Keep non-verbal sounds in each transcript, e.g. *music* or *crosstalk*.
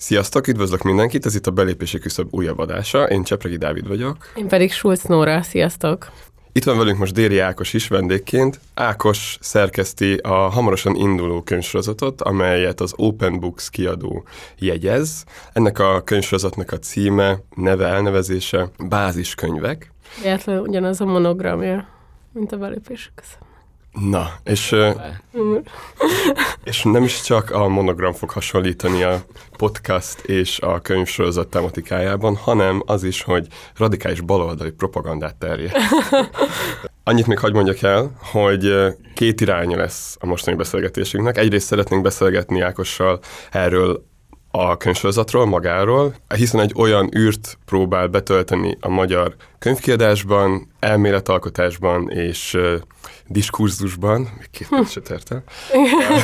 Sziasztok, üdvözlök mindenkit, ez itt a Belépési Küszöb újabb adása, én Csepregi Dávid vagyok. Én pedig Schulz Nóra, sziasztok! Itt van velünk most Déri Ákos is vendégként. Ákos szerkeszti a hamarosan induló könyvsorozatot, amelyet az Open Books kiadó jegyez. Ennek a könyvsorozatnak a címe, neve, elnevezése Báziskönyvek. Véletlenül ugyanaz a monogramja, mint a belépésük között. Na, és, és nem is csak a monogram fog hasonlítani a podcast és a könyvsorozat tematikájában, hanem az is, hogy radikális baloldali propagandát terje. Annyit még hagy mondjak el, hogy két iránya lesz a mostani beszélgetésünknek. Egyrészt szeretnénk beszélgetni Ákossal erről a könyvsorozatról, magáról, hiszen egy olyan űrt próbál betölteni a magyar könyvkiadásban, elméletalkotásban és uh, diskurzusban, még két percet érte,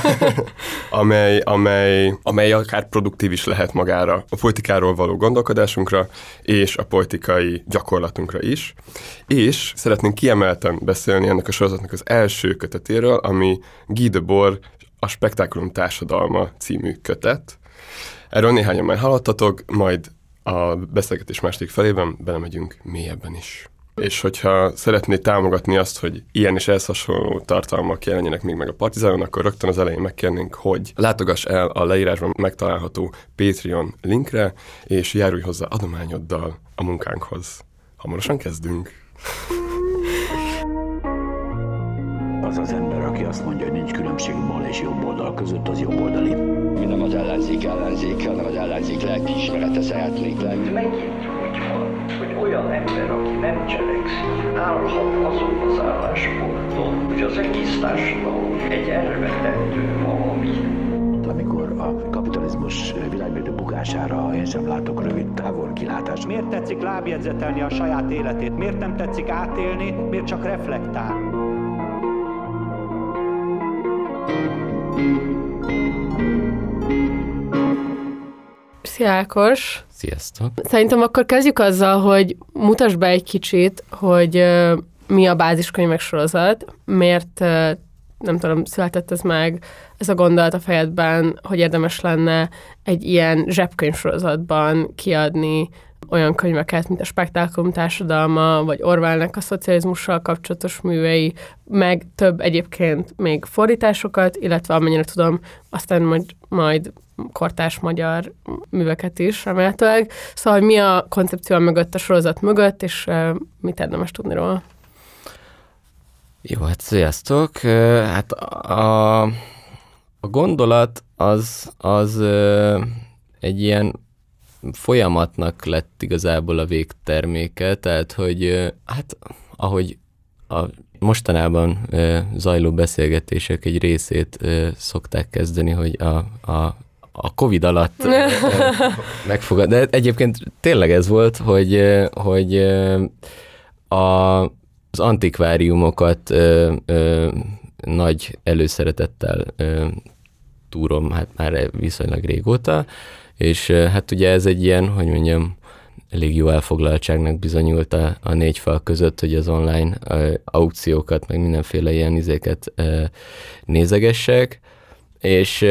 *laughs* amely, amely, amely akár produktív is lehet magára a politikáról való gondolkodásunkra, és a politikai gyakorlatunkra is. És szeretnénk kiemelten beszélni ennek a sorozatnak az első kötetéről, ami Guy Debord a Spektákulum társadalma című kötet, Erről néhányan már hallottatok, majd a beszélgetés második felében belemegyünk mélyebben is. És hogyha szeretnéd támogatni azt, hogy ilyen és ehhez hasonló tartalmak jelenjenek még meg a Partizánon, akkor rögtön az elején megkérnénk, hogy látogass el a leírásban megtalálható Patreon linkre, és járulj hozzá adományoddal a munkánkhoz. Hamarosan kezdünk! Az az ember, aki azt mondja, hogy nincs különbség bal és jobb oldal között, az jobb oldali. Mi nem az ellenzék ellenzék, hanem az ellenzék lelkiismerete szeretnék lenni. Megint, hogyha, hogy olyan ember, aki nem cselekszik, állhat azon az állásponton, hogy az egész társadalom egy elvetendő valami. Amikor a kapitalizmus világmérdő bukására én sem látok rövid távol kilátást. Miért tetszik lábjegyzetelni a saját életét? Miért nem tetszik átélni? Miért csak reflektál? Szia Ákos! Sziasztok! Szerintem akkor kezdjük azzal, hogy mutasd be egy kicsit, hogy uh, mi a báziskönyvek sorozat, miért uh, nem tudom, született ez meg, ez a gondolat a fejedben, hogy érdemes lenne egy ilyen zsebkönyvsorozatban kiadni olyan könyveket, mint a Spektákulum társadalma, vagy Orwellnek a szocializmussal kapcsolatos művei, meg több egyébként még fordításokat, illetve amennyire tudom, aztán majd, majd kortárs magyar műveket is remélhetőleg. Szóval, hogy mi a koncepció mögött, a sorozat mögött, és mit érdemes tudni róla? Jó, hát sziasztok! Hát a, a gondolat az, az egy ilyen folyamatnak lett igazából a végterméke, tehát hogy hát ahogy a mostanában zajló beszélgetések egy részét szokták kezdeni, hogy a, a, a Covid alatt *laughs* megfogad. De egyébként tényleg ez volt, hogy, hogy a, az antikváriumokat ö, ö, nagy előszeretettel ö, túrom hát már viszonylag régóta, és hát ugye ez egy ilyen, hogy mondjam, elég jó elfoglaltságnak bizonyult a, a négy fal között, hogy az online aukciókat, meg mindenféle ilyen izéket nézegessek, és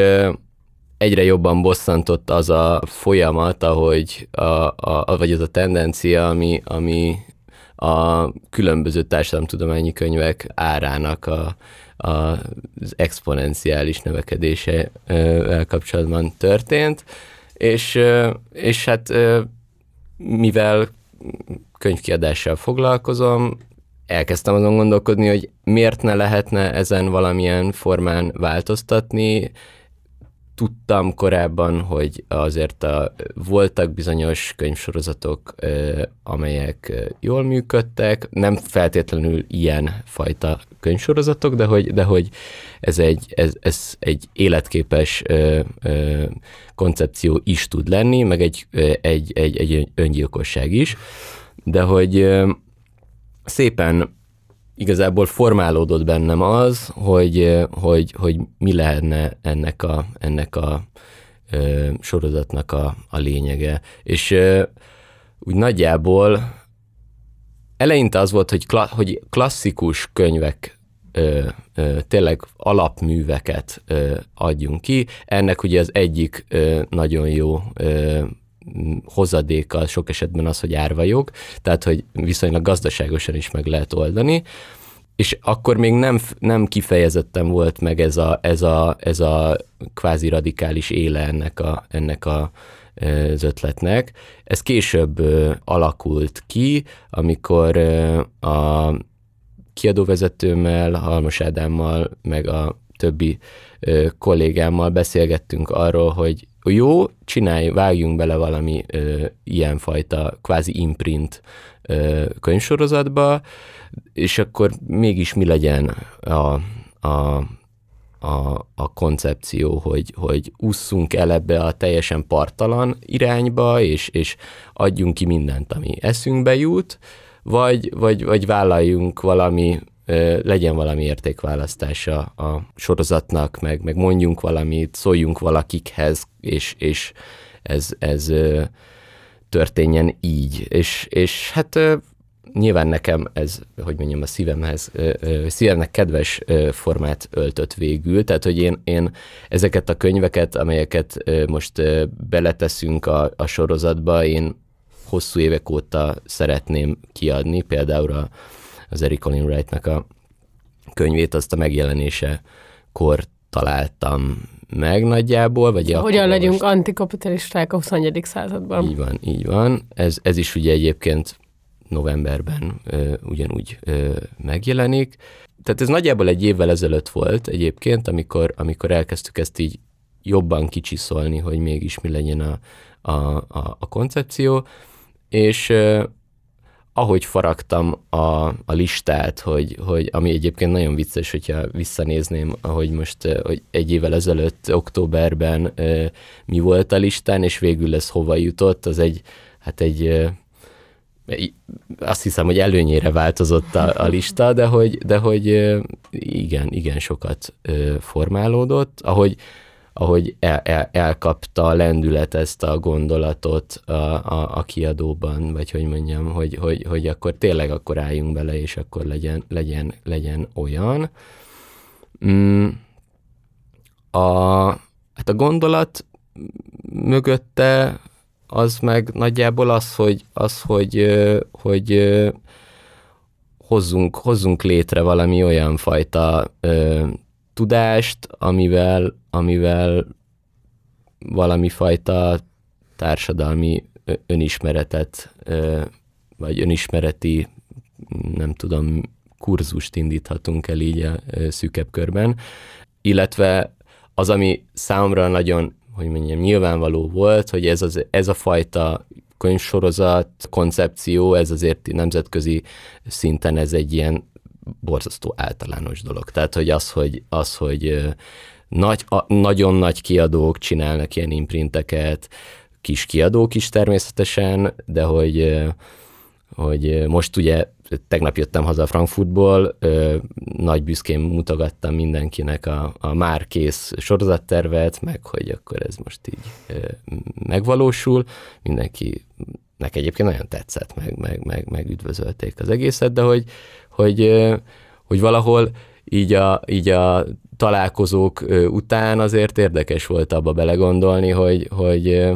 egyre jobban bosszantott az a folyamat, ahogy a, a, vagy az a tendencia, ami, ami a különböző társadalomtudományi könyvek árának a, a, az exponenciális növekedése kapcsolatban történt és, és hát mivel könyvkiadással foglalkozom, elkezdtem azon gondolkodni, hogy miért ne lehetne ezen valamilyen formán változtatni, tudtam korábban, hogy azért a, voltak bizonyos könyvsorozatok, amelyek jól működtek, nem feltétlenül ilyen fajta könyvsorozatok, de hogy, de hogy ez, egy, ez, ez egy életképes koncepció is tud lenni, meg egy, egy, egy, egy öngyilkosság is, de hogy szépen igazából formálódott bennem az, hogy, hogy, hogy mi lehetne ennek a, ennek a ö, sorozatnak a, a lényege. És ö, úgy nagyjából eleinte az volt, hogy, kla, hogy klasszikus könyvek ö, ö, tényleg alapműveket ö, adjunk ki. Ennek ugye az egyik ö, nagyon jó ö, hozadéka sok esetben az, hogy árvajog, tehát hogy viszonylag gazdaságosan is meg lehet oldani, és akkor még nem, nem kifejezetten volt meg ez a, ez a, ez a kvázi radikális éle ennek a, ennek a, az ötletnek. Ez később alakult ki, amikor a kiadóvezetőmmel, Halmos Ádámmal, meg a többi kollégámmal beszélgettünk arról, hogy jó, csinálj, vágjunk bele valami ö, ilyenfajta kvázi imprint ö, könyvsorozatba, és akkor mégis mi legyen a, a, a, a koncepció, hogy, hogy ússzunk el ebbe a teljesen partalan irányba, és, és adjunk ki mindent, ami eszünkbe jut, vagy, vagy, vagy vállaljunk valami, legyen valami értékválasztása a sorozatnak, meg, meg mondjunk valamit, szóljunk valakikhez, és, és ez, ez történjen így. És, és hát nyilván nekem ez, hogy mondjam, a szívemhez, szívemnek kedves formát öltött végül, tehát hogy én, én ezeket a könyveket, amelyeket most beleteszünk a, a sorozatba, én hosszú évek óta szeretném kiadni, például a, az Eric Olin Wright-nak a könyvét, azt a megjelenése kor találtam meg nagyjából. Vagy Hogyan legyünk antikapitalisták a 21. században. Így van, így van. Ez, ez is ugye egyébként novemberben ö, ugyanúgy ö, megjelenik. Tehát ez nagyjából egy évvel ezelőtt volt egyébként, amikor, amikor elkezdtük ezt így jobban kicsiszolni, hogy mégis mi legyen a, a, a, a koncepció, és ahogy faragtam a, a listát, hogy, hogy ami egyébként nagyon vicces, hogyha visszanézném, ahogy most hogy egy évvel ezelőtt, októberben mi volt a listán, és végül ez hova jutott, az egy, hát egy azt hiszem, hogy előnyére változott a, a lista, de hogy, de hogy igen, igen sokat formálódott, ahogy, ahogy el, el, elkapta a lendület ezt a gondolatot a, a, a kiadóban, vagy hogy mondjam, hogy, hogy, hogy akkor tényleg akkor álljunk bele, és akkor legyen, legyen, legyen olyan. Mm, a, hát a gondolat mögötte az meg nagyjából az, hogy, az, hogy, hogy hozzunk, hozzunk létre valami olyan fajta tudást, amivel, amivel valami fajta társadalmi önismeretet, vagy önismereti, nem tudom, kurzust indíthatunk el így a szűkebb körben, illetve az, ami számomra nagyon hogy mondjam, nyilvánvaló volt, hogy ez, az, ez a fajta könyvsorozat, koncepció, ez azért nemzetközi szinten ez egy ilyen borzasztó általános dolog. Tehát, hogy az, hogy, az, hogy nagy, a, nagyon nagy kiadók csinálnak ilyen imprinteket, kis kiadók is természetesen, de hogy, hogy most ugye tegnap jöttem haza Frankfurtból, nagy büszkén mutogattam mindenkinek a, a már kész sorozattervet, meg hogy akkor ez most így megvalósul. Mindenkinek egyébként nagyon tetszett, meg, meg, meg, meg üdvözölték az egészet, de hogy, hogy, ö, hogy valahol így a, így a találkozók után azért érdekes volt abba belegondolni, hogy, hogy,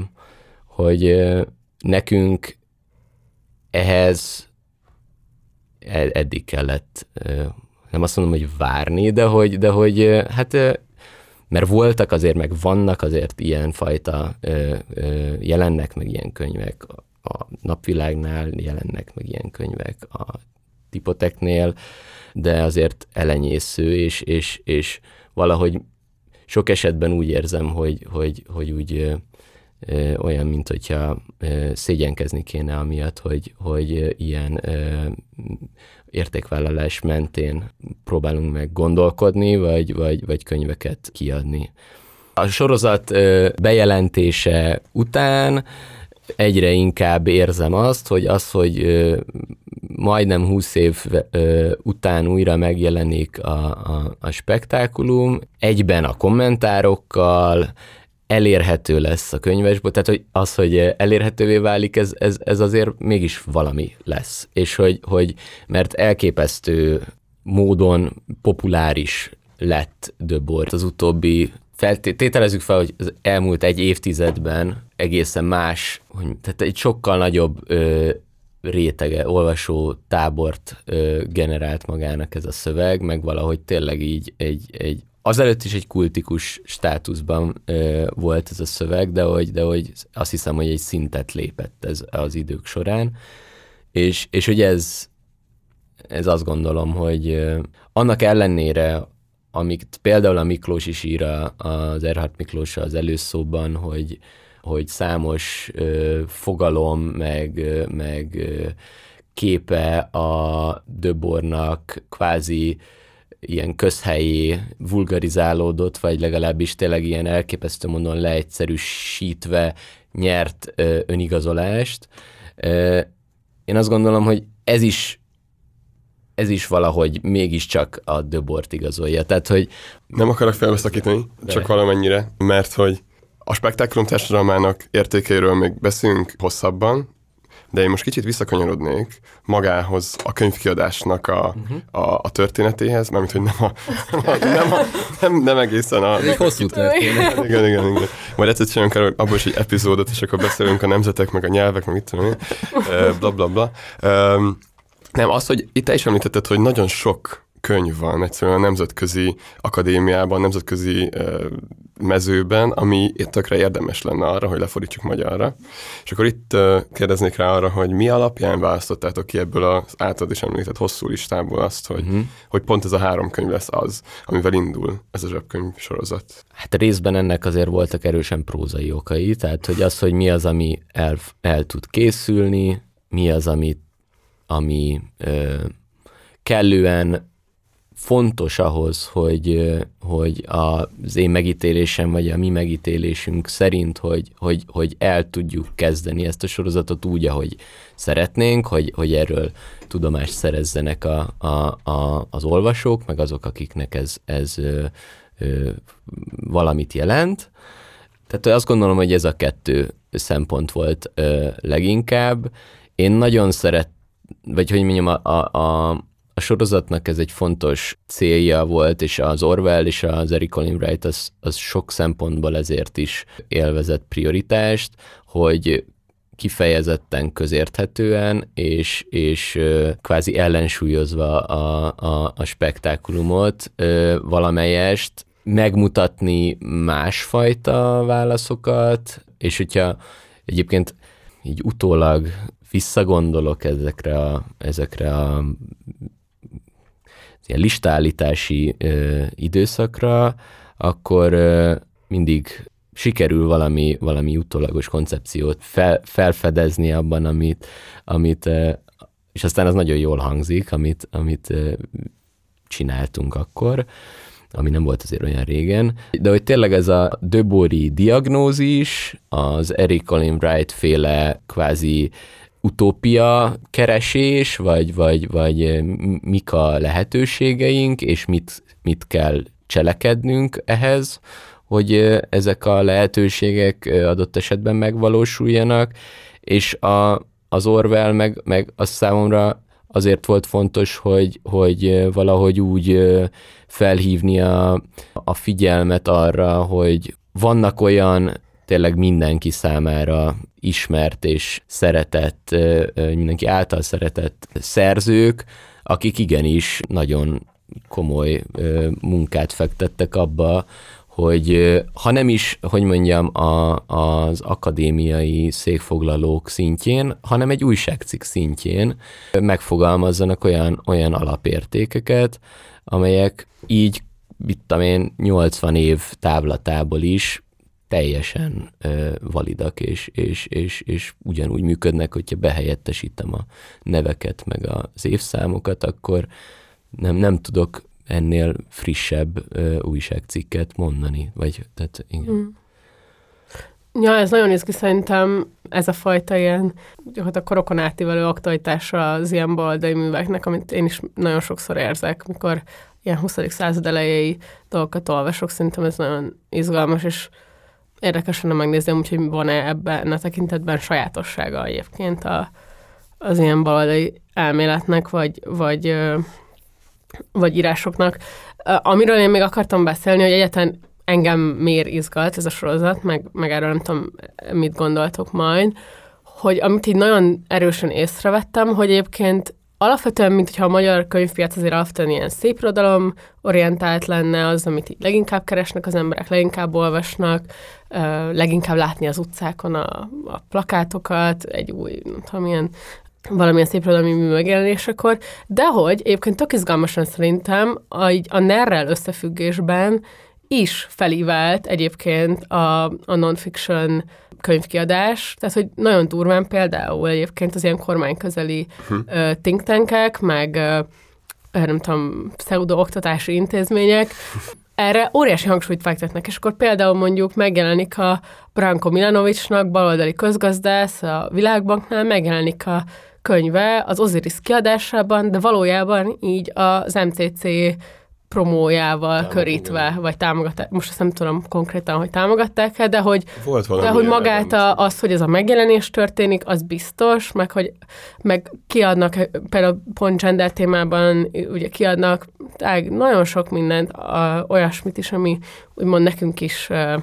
hogy nekünk ehhez eddig kellett, nem azt mondom, hogy várni, de hogy, de hogy hát mert voltak azért, meg vannak azért ilyen fajta jelennek meg ilyen könyvek a napvilágnál, jelennek meg ilyen könyvek a tipoteknél, de azért elenyésző, és, és, és valahogy sok esetben úgy érzem, hogy, hogy, hogy úgy olyan, mint hogyha szégyenkezni kéne amiatt, hogy, hogy ilyen értékvállalás mentén próbálunk meg gondolkodni, vagy, vagy, vagy könyveket kiadni. A sorozat bejelentése után egyre inkább érzem azt, hogy az, hogy majdnem húsz év után újra megjelenik a, a, a spektákulum, egyben a kommentárokkal, elérhető lesz a könyvesból, tehát hogy az, hogy elérhetővé válik, ez, ez, ez azért mégis valami lesz. És hogy, hogy mert elképesztő módon populáris lett Döbor az utóbbi feltételezzük fel, hogy az elmúlt egy évtizedben egészen más, hogy, tehát egy sokkal nagyobb ö, rétege, olvasó tábort ö, generált magának ez a szöveg, meg valahogy tényleg így egy, egy azelőtt is egy kultikus státuszban ö, volt ez a szöveg, de hogy, de hogy azt hiszem, hogy egy szintet lépett ez az idők során, és, és hogy ez, ez azt gondolom, hogy ö, annak ellenére, amit például a Miklós is ír az Erhard Miklós az előszóban, hogy, hogy számos ö, fogalom, meg, meg ö, képe a Döbornak kvázi ilyen közhelyi vulgarizálódott, vagy legalábbis tényleg ilyen elképesztő módon leegyszerűsítve nyert ö, önigazolást. Ö, én azt gondolom, hogy ez is ez is valahogy mégiscsak a Döbort igazolja. Tehát, hogy... Nem akarok felbeszakítani, csak valamennyire, mert hogy a spektákulum társadalmának értékeiről még beszélünk hosszabban, de én most kicsit visszakanyarodnék magához, a könyvkiadásnak a, uh-huh. a, a történetéhez, mármint, hogy nem, a, nem, a, nem, nem, egészen a... Egy hosszú történet. igen, igen, igen. Majd egyszer csinálunk arra, abból is egy epizódot, és akkor beszélünk a nemzetek, meg a nyelvek, meg mit tudom én, bla bla bla. Um, nem, az, hogy itt te is említetted, hogy nagyon sok könyv van egyszerűen a nemzetközi akadémiában, nemzetközi uh, mezőben, ami tökre érdemes lenne arra, hogy lefordítsuk magyarra. És akkor itt uh, kérdeznék rá arra, hogy mi alapján választottátok ki ebből az általad is említett hosszú listából azt, hogy, uh-huh. hogy pont ez a három könyv lesz az, amivel indul ez a zsebkönyv sorozat. Hát részben ennek azért voltak erősen prózai okai, tehát hogy az, hogy mi az, ami el, el tud készülni, mi az, amit ami ö, kellően fontos ahhoz, hogy, hogy az én megítélésem, vagy a mi megítélésünk szerint, hogy, hogy, hogy el tudjuk kezdeni ezt a sorozatot úgy, ahogy szeretnénk, hogy, hogy erről tudomást szerezzenek a, a, a, az olvasók, meg azok, akiknek ez, ez ö, ö, valamit jelent. Tehát azt gondolom, hogy ez a kettő szempont volt ö, leginkább. Én nagyon szeret vagy hogy mondjam, a, a, a, sorozatnak ez egy fontos célja volt, és az Orwell és az Eric Colin Wright az, az sok szempontból ezért is élvezett prioritást, hogy kifejezetten közérthetően, és, és kvázi ellensúlyozva a, a, a spektákulumot valamelyest megmutatni másfajta válaszokat, és hogyha egyébként így utólag visszagondolok ezekre a, ezekre a ilyen listállítási ö, időszakra, akkor ö, mindig sikerül valami, valami utólagos koncepciót fel, felfedezni abban, amit, amit ö, és aztán az nagyon jól hangzik, amit, amit ö, csináltunk akkor ami nem volt azért olyan régen, de hogy tényleg ez a Döbori diagnózis, az Eric Colin Wright féle kvázi utópia keresés, vagy, vagy, vagy eh, mik a lehetőségeink, és mit, mit kell cselekednünk ehhez, hogy eh, ezek a lehetőségek eh, adott esetben megvalósuljanak, és a, az Orwell meg, meg az számomra azért volt fontos, hogy, hogy valahogy úgy felhívni a, a figyelmet arra, hogy vannak olyan tényleg mindenki számára ismert és szeretett, mindenki által szeretett szerzők, akik igenis nagyon komoly munkát fektettek abba, hogy ha nem is, hogy mondjam, a, az akadémiai székfoglalók szintjén, hanem egy újságcikk szintjén megfogalmazzanak olyan, olyan alapértékeket, amelyek így, mit én, 80 év távlatából is teljesen ö, validak, és, és, és, és ugyanúgy működnek, hogyha behelyettesítem a neveket, meg az évszámokat, akkor nem, nem tudok ennél frissebb ö, újságcikket mondani. Vagy, tehát, igen. Mm. Ja, ez nagyon izgi szerintem ez a fajta ilyen gyakorlatilag korokon átívelő aktualitása az ilyen baloldali műveknek, amit én is nagyon sokszor érzek, mikor ilyen 20. század elejéi dolgokat olvasok, szerintem ez nagyon izgalmas, és érdekes lenne megnézni, úgyhogy van-e ebben a tekintetben sajátossága egyébként a, az ilyen baloldali elméletnek, vagy, vagy vagy írásoknak. Amiről én még akartam beszélni, hogy egyetlen engem miért izgat ez a sorozat, meg, meg erről nem tudom, mit gondoltok majd, hogy amit így nagyon erősen észrevettem, hogy egyébként alapvetően, mint hogyha a magyar könyvpiac azért alapvetően ilyen szép irodalom orientált lenne, az, amit így leginkább keresnek az emberek, leginkább olvasnak, leginkább látni az utcákon a, a plakátokat, egy új, nem tudom, ilyen valamilyen szép irodalmi mű megjelenésekor, de hogy egyébként tök izgalmasan szerintem a, a NER-rel összefüggésben is felívált egyébként a, a non-fiction könyvkiadás, tehát hogy nagyon durván például egyébként az ilyen kormányközeli hm. uh, think tankek, meg uh, nem tudom, pseudo-oktatási intézmények, erre óriási hangsúlyt fektetnek, és akkor például mondjuk megjelenik a Branko Milanovicsnak, baloldali közgazdász a Világbanknál, megjelenik a könyve az Osiris kiadásában, de valójában így az MCC promójával Támog, körítve, igen. vagy támogatták, most azt nem tudom konkrétan, hogy támogatták-e, de hogy, Volt de hogy magát a, az, hogy ez a megjelenés történik, az biztos, meg hogy meg kiadnak, például pont gender témában ugye kiadnak ág, nagyon sok mindent, a, olyasmit is, ami úgymond nekünk is uh,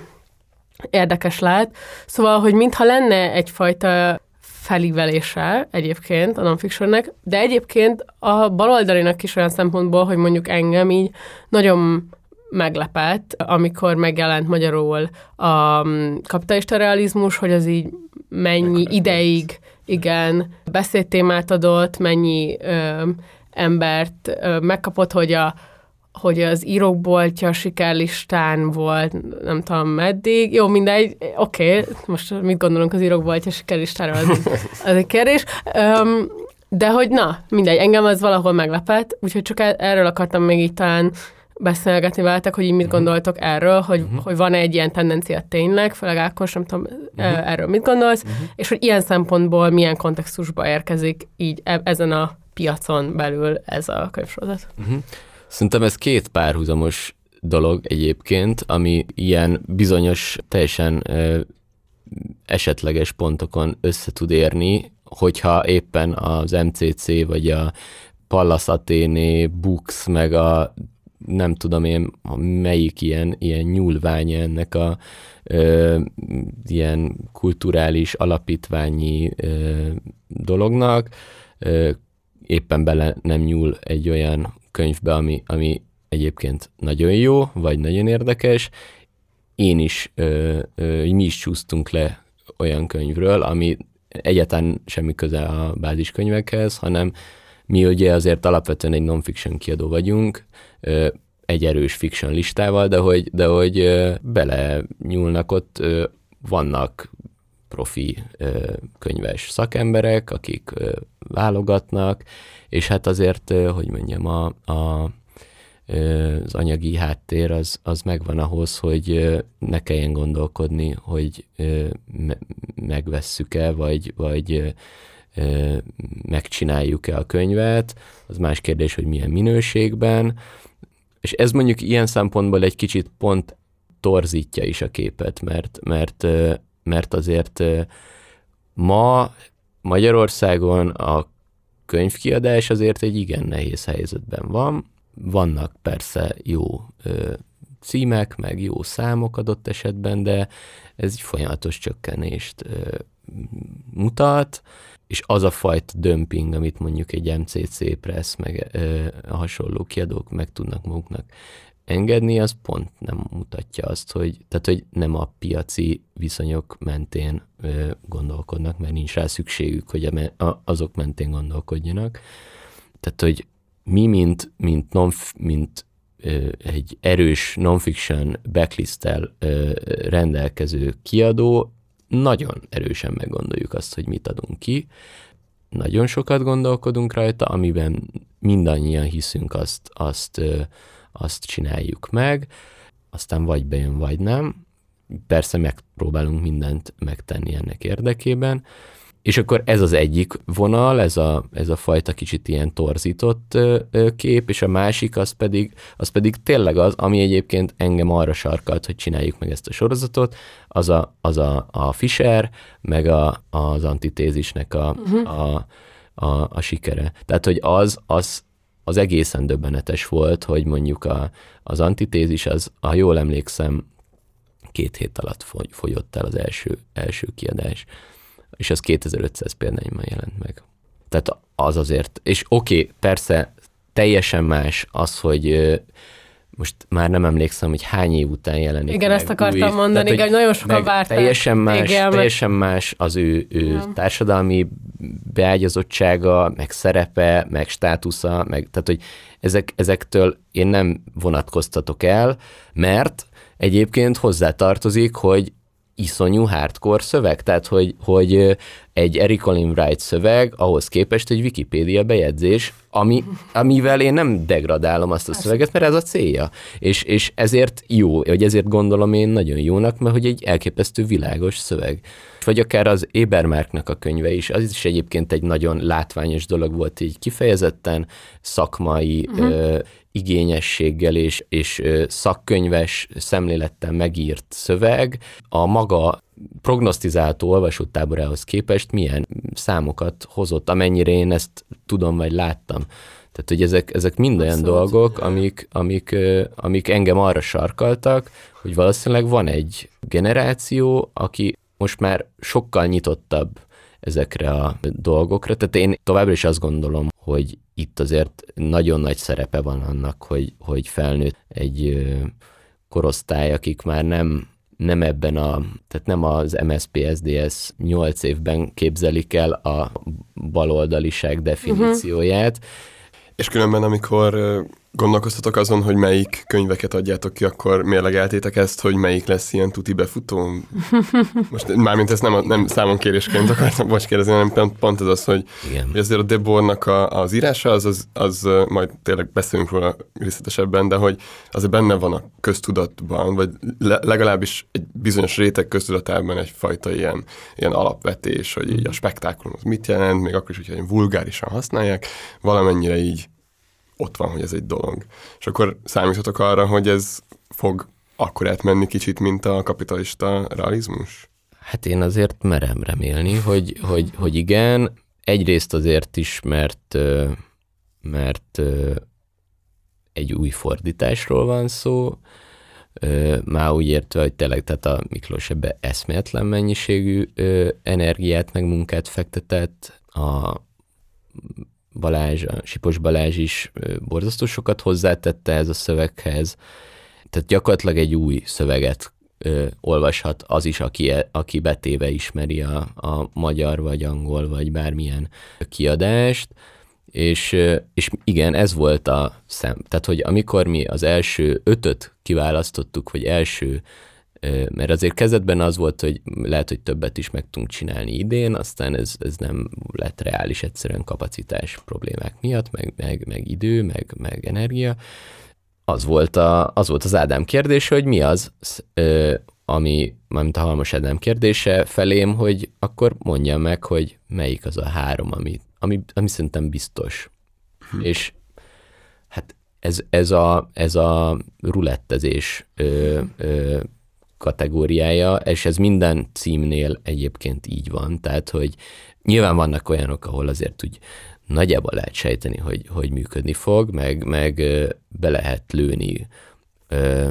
érdekes lehet. Szóval, hogy mintha lenne egyfajta felívelése egyébként a nonfictionnek, de egyébként a baloldalinak is olyan szempontból, hogy mondjuk engem így nagyon meglepett, amikor megjelent magyarul a mm, kapitalista realizmus, hogy az így mennyi ideig, igen, beszédtémát adott, mennyi ö, embert ö, megkapott, hogy a hogy az írókboltja sikerlistán volt, nem tudom meddig. Jó, mindegy, oké, okay, most mit gondolunk az írókboltja sikerlistára, az, *laughs* az egy kérdés. Um, de hogy na, mindegy, engem az valahol meglepett, úgyhogy csak e- erről akartam még így talán beszélgetni veletek, hogy így mit mhm. gondoltok erről, hogy, uh-huh. hogy van-e egy ilyen tendencia tényleg, főleg Ákos, nem tudom, uh-huh. erről mit gondolsz, uh-huh. és hogy ilyen szempontból milyen kontextusba érkezik így e- ezen a piacon belül ez a könyvsorozat. Uh-huh. Szerintem ez két párhuzamos dolog egyébként, ami ilyen bizonyos, teljesen ö, esetleges pontokon össze tud érni, hogyha éppen az MCC vagy a Pallas Athéné, Books, meg a nem tudom én, melyik ilyen, ilyen nyúlványa ennek a ö, ilyen kulturális alapítványi ö, dolognak, ö, éppen bele nem nyúl egy olyan könyvbe, ami, ami egyébként nagyon jó, vagy nagyon érdekes. Én is, ö, ö, mi is csúsztunk le olyan könyvről, ami egyáltalán semmi köze a báziskönyvekhez, hanem mi ugye azért alapvetően egy non-fiction kiadó vagyunk, ö, egy erős fiction listával, de hogy, de hogy bele nyúlnak ott, vannak profi könyves szakemberek, akik válogatnak, és hát azért, hogy mondjam, a, a, az anyagi háttér az, az megvan ahhoz, hogy ne kelljen gondolkodni, hogy megvesszük-e, vagy, vagy megcsináljuk-e a könyvet, az más kérdés, hogy milyen minőségben, és ez mondjuk ilyen szempontból egy kicsit pont torzítja is a képet, mert, mert, mert azért ma Magyarországon a könyvkiadás azért egy igen nehéz helyzetben van. Vannak persze jó címek, meg jó számok adott esetben, de ez egy folyamatos csökkenést mutat, és az a fajta dömping, amit mondjuk egy MCC Press, meg ö, a hasonló kiadók meg tudnak maguknak engedni, az pont nem mutatja azt, hogy, tehát, hogy nem a piaci viszonyok mentén ö, gondolkodnak, mert nincs rá szükségük, hogy a, a, azok mentén gondolkodjanak. Tehát, hogy mi, mint, mint, non, mint ö, egy erős non-fiction backlist-tel ö, rendelkező kiadó, nagyon erősen meggondoljuk azt, hogy mit adunk ki, nagyon sokat gondolkodunk rajta, amiben mindannyian hiszünk, azt, azt azt csináljuk meg, aztán vagy bejön, vagy nem. Persze megpróbálunk mindent megtenni ennek érdekében, és akkor ez az egyik vonal, ez a, ez a fajta kicsit ilyen torzított kép, és a másik az pedig, az pedig tényleg az, ami egyébként engem arra sarkalt, hogy csináljuk meg ezt a sorozatot, az a, az a, a Fischer, meg a, az antitézisnek a, uh-huh. a, a, a sikere. Tehát, hogy az, az az egészen döbbenetes volt, hogy mondjuk a, az antitézis, az, ha jól emlékszem, két hét alatt fogy, fogyott el az első, első kiadás, és az 2500 példányban jelent meg. Tehát az azért, és oké, okay, persze teljesen más az, hogy most már nem emlékszem, hogy hány év után jelenik Igen, meg ezt akartam új, mondani, tehát, igen, nagyon sokan várták. Teljesen más, Igen, teljesen más az ő, ő társadalmi beágyazottsága, meg szerepe, meg státusza, meg, tehát hogy ezek, ezektől én nem vonatkoztatok el, mert egyébként hozzátartozik, hogy iszonyú hardcore szöveg, tehát hogy, hogy egy Eric Olin Wright szöveg ahhoz képest egy Wikipédia bejegyzés, ami, amivel én nem degradálom azt a szöveget, mert ez a célja. És, és ezért jó, vagy ezért gondolom én nagyon jónak, mert hogy egy elképesztő világos szöveg. Vagy akár az Ebermarknak a könyve is, az is egyébként egy nagyon látványos dolog volt, így kifejezetten szakmai uh-huh. ö, igényességgel és, és szakkönyves szemlélettel megírt szöveg a maga prognosztizáltó olvasótáborához képest milyen számokat hozott, amennyire én ezt tudom vagy láttam. Tehát, hogy ezek, ezek mind olyan Abszolút. dolgok, amik, amik, amik engem arra sarkaltak, hogy valószínűleg van egy generáció, aki most már sokkal nyitottabb ezekre a dolgokra. Tehát én továbbra is azt gondolom, hogy itt azért nagyon nagy szerepe van annak, hogy, hogy felnőtt egy korosztály, akik már nem nem ebben a, tehát nem az MSP SDS 8 évben képzelik el a baloldaliság definícióját. Uh-huh. És különben, amikor gondolkoztatok azon, hogy melyik könyveket adjátok ki, akkor mérlegeltétek ezt, hogy melyik lesz ilyen tuti befutó? *laughs* Most mármint ezt nem, nem számon kérésként akartam most kérdezni, hanem pont, pont ez az, hogy, Igen. hogy azért a Debornak a, az írása, az, az, az, majd tényleg beszélünk róla részletesebben, de hogy azért benne van a köztudatban, vagy le, legalábbis egy bizonyos réteg köztudatában egyfajta ilyen, ilyen alapvetés, hogy így a spektákulum az mit jelent, még akkor is, hogyha vulgárisan használják, valamennyire így ott van, hogy ez egy dolog. És akkor számíthatok arra, hogy ez fog akkor átmenni kicsit, mint a kapitalista realizmus? Hát én azért merem remélni, hogy, hogy, hogy igen. Egyrészt azért is, mert, mert egy új fordításról van szó, már úgy értve, hogy tényleg tehát a Miklós ebbe eszméletlen mennyiségű energiát meg munkát fektetett, a Balázs, a Sipos Balázs is borzasztó sokat hozzátette ez a szöveghez, tehát gyakorlatilag egy új szöveget ö, olvashat az is, aki, e, aki betéve ismeri a, a magyar, vagy angol, vagy bármilyen kiadást, és, és igen, ez volt a szem. Tehát, hogy amikor mi az első ötöt kiválasztottuk, vagy első mert azért kezdetben az volt, hogy lehet, hogy többet is meg tudunk csinálni idén, aztán ez, ez nem lett reális egyszerűen kapacitás problémák miatt, meg, meg, meg idő, meg, meg energia. Az volt, a, az volt az Ádám kérdése, hogy mi az, ami, mint a Halmos Ádám kérdése felém, hogy akkor mondja meg, hogy melyik az a három, ami, ami, ami szerintem biztos. Hm. És hát ez, ez, a, ez a rulettezés ö, ö, kategóriája, és ez minden címnél egyébként így van, tehát hogy nyilván vannak olyanok, ahol azért úgy nagyjából lehet sejteni, hogy, hogy működni fog, meg, meg be lehet lőni ö,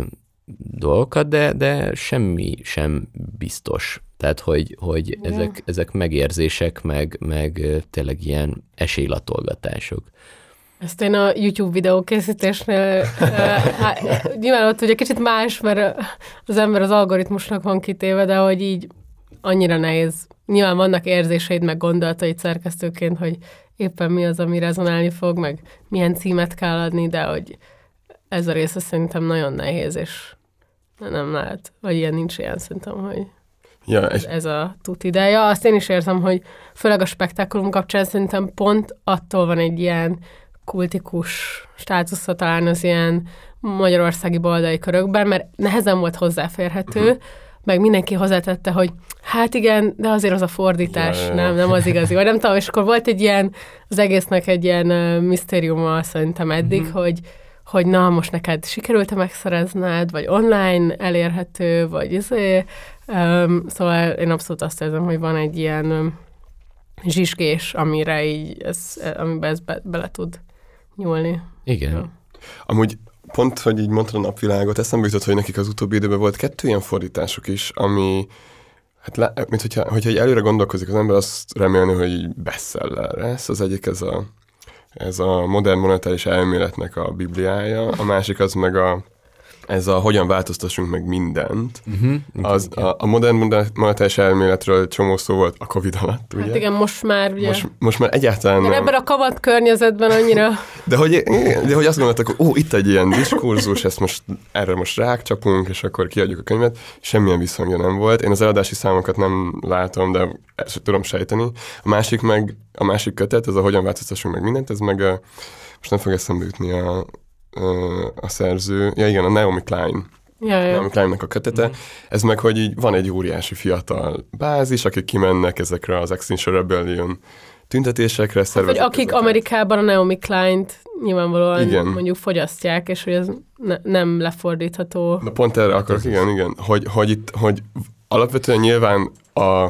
dolgokat, de, de semmi sem biztos. Tehát, hogy, hogy ezek, ezek megérzések, meg, meg tényleg ilyen esélylatolgatások. Ezt én a YouTube videó készítésnél, hát, nyilván ott ugye kicsit más, mert az ember az algoritmusnak van kitéve, de hogy így annyira nehéz. Nyilván vannak érzéseid, meg gondolataid szerkesztőként, hogy éppen mi az, ami rezonálni fog, meg milyen címet kell adni, de hogy ez a része szerintem nagyon nehéz, és nem lehet, vagy ilyen nincs ilyen szerintem, hogy ja, ez, ez a tut ideja. Azt én is érzem, hogy főleg a spektákulum kapcsán szerintem pont attól van egy ilyen kultikus státusza talán az ilyen magyarországi baldai körökben, mert nehezen volt hozzáférhető, uh-huh. meg mindenki hozzátette, hogy hát igen, de azért az a fordítás, ja, nem, nem az igazi. Vagy nem tudom, és akkor volt egy ilyen, az egésznek egy ilyen uh, misztériuma szerintem eddig, uh-huh. hogy hogy na, most neked sikerült-e megszerezned, vagy online elérhető, vagy izé. Um, szóval én abszolút azt érzem, hogy van egy ilyen um, zsisgés, amire így, ez, amiben ez be, bele tud nyúlni. Igen. Ja. Amúgy pont, hogy így mondtad a napvilágot, eszembe jutott, hogy nekik az utóbbi időben volt kettő ilyen fordításuk is, ami Hát, le, mint hogyha, hogyha így előre gondolkozik az ember, azt remélni, hogy így bestseller lesz. Az egyik ez a, ez a modern monetáris elméletnek a bibliája, a másik az meg a ez a hogyan változtassunk meg mindent. Uh-huh. Az, a, a modern monetáris elméletről csomó szó volt a Covid alatt, ugye? Hát igen, most már ugye. Most, most már egyáltalán De nem. ebben a kavat környezetben annyira... *laughs* De hogy, igen, de hogy azt gondoltak, hogy ó, itt egy ilyen diskurzus, ezt most erre most rákcsapunk, és akkor kiadjuk a könyvet. Semmilyen visszhangja nem volt. Én az eladási számokat nem látom, de ezt tudom sejteni. A másik meg, a másik kötet, ez a hogyan változtassunk meg mindent, ez meg a, most nem fog eszembe jutni a, a, a szerző. Ja igen, a Naomi Klein. Ja, ja. Naomi Kleinnek a kötete. Ez meg, hogy így van egy óriási fiatal bázis, akik kimennek ezekre az Extinction Rebellion tüntetésekre, szervezik akik ezeket. Amerikában a Naomi Klein-t nyilvánvalóan Igen. mondjuk fogyasztják, és hogy ez ne, nem lefordítható. Na pont erre akarok, igen, igen, hogy, hogy itt, hogy alapvetően nyilván a,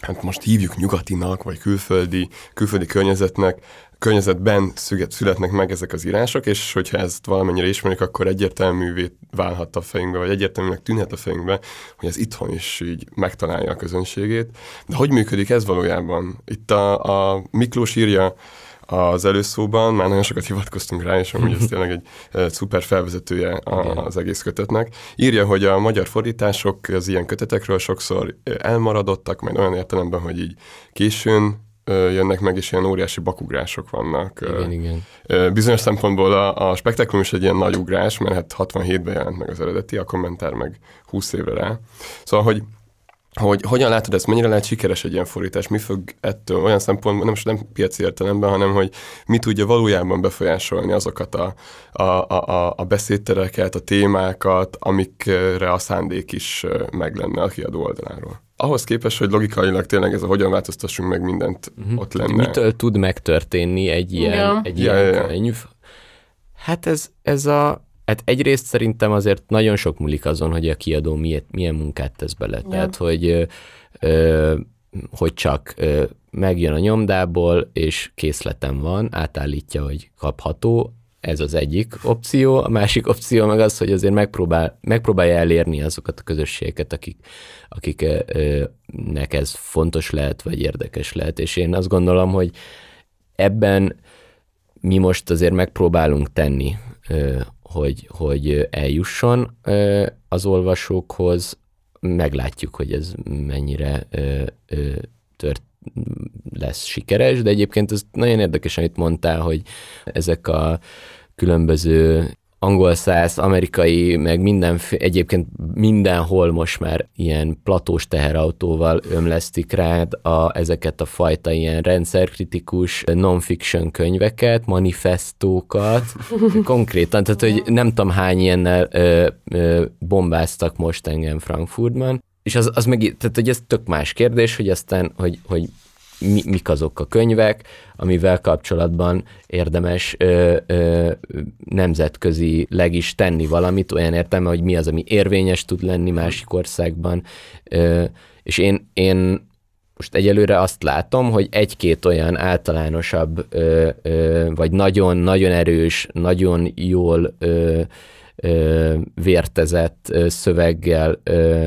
hát most hívjuk nyugatinak, vagy külföldi, külföldi környezetnek, környezetben születnek meg ezek az írások, és hogyha ezt valamennyire ismerjük, akkor egyértelművé válhat a fejünkbe, vagy egyértelműnek tűnhet a fejünkbe, hogy ez itthon is így megtalálja a közönségét. De hogy működik ez valójában? Itt a, a Miklós írja az előszóban, már nagyon sokat hivatkoztunk rá, és amúgy ez *laughs* tényleg egy szuper felvezetője az egész kötetnek. Írja, hogy a magyar fordítások az ilyen kötetekről sokszor elmaradottak, majd olyan értelemben, hogy így későn jönnek meg, és ilyen óriási bakugrások vannak. Igen, igen. Bizonyos szempontból a, a spektaklum is egy ilyen nagy ugrás, mert hát 67-ben jelent meg az eredeti, a kommentár meg 20 évre rá. Szóval, hogy hogy hogyan látod ezt, mennyire lehet sikeres egy ilyen fordítás, mi fog ettől olyan szempontból, nem nem piaci értelemben, hanem hogy mi tudja valójában befolyásolni azokat a, a, a, a- beszédtereket, a témákat, amikre a szándék is meg lenne a kiadó oldaláról. Ahhoz képest, hogy logikailag tényleg ez a hogyan változtassunk meg mindent Mhm. ott lenne. Mitől tud megtörténni egy ilyen, Ja. egy Ja, ilyen ja, ja. könyv? Hát ez, ez a... Hát egyrészt szerintem azért nagyon sok múlik azon, hogy a kiadó milyen, milyen munkát tesz bele. Ja. Tehát, hogy, ö, hogy csak ö, megjön a nyomdából, és készletem van, átállítja, hogy kapható, ez az egyik opció, a másik opció meg az, hogy azért megpróbál, megpróbálja elérni azokat a közösségeket, akik, akiknek ez fontos lehet, vagy érdekes lehet, és én azt gondolom, hogy ebben mi most azért megpróbálunk tenni, hogy, hogy eljusson az olvasókhoz, meglátjuk, hogy ez mennyire tört, lesz sikeres, de egyébként ez nagyon érdekes, amit mondtál, hogy ezek a különböző angol száz, amerikai, meg minden, egyébként mindenhol most már ilyen platós teherautóval ömlesztik rád a, ezeket a fajta ilyen rendszerkritikus non-fiction könyveket, manifestókat, *laughs* konkrétan, tehát hogy nem tudom hány ilyennel ö, ö, bombáztak most engem Frankfurtban, és az, az meg, tehát hogy ez tök más kérdés, hogy aztán, hogy, hogy mi, mik azok a könyvek, amivel kapcsolatban érdemes ö, ö, nemzetközileg is tenni valamit, olyan értelme, hogy mi az, ami érvényes tud lenni másik országban. Ö, és én, én most egyelőre azt látom, hogy egy-két olyan általánosabb, ö, ö, vagy nagyon-nagyon erős, nagyon jól ö, ö, vértezett szöveggel, ö,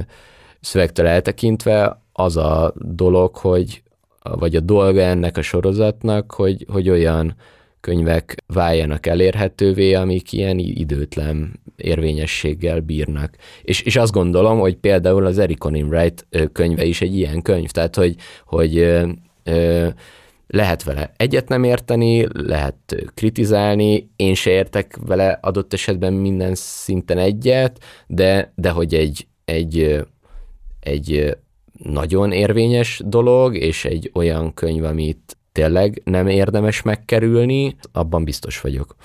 szövegtől eltekintve az a dolog, hogy vagy a dolga ennek a sorozatnak, hogy, hogy olyan könyvek váljanak elérhetővé, amik ilyen időtlen érvényességgel bírnak. És, és azt gondolom, hogy például az Eric Conan Wright könyve is egy ilyen könyv, tehát hogy, hogy ö, ö, lehet vele egyet nem érteni, lehet kritizálni, én se értek vele adott esetben minden szinten egyet, de, de hogy egy, egy, egy nagyon érvényes dolog, és egy olyan könyv, amit tényleg nem érdemes megkerülni, abban biztos vagyok.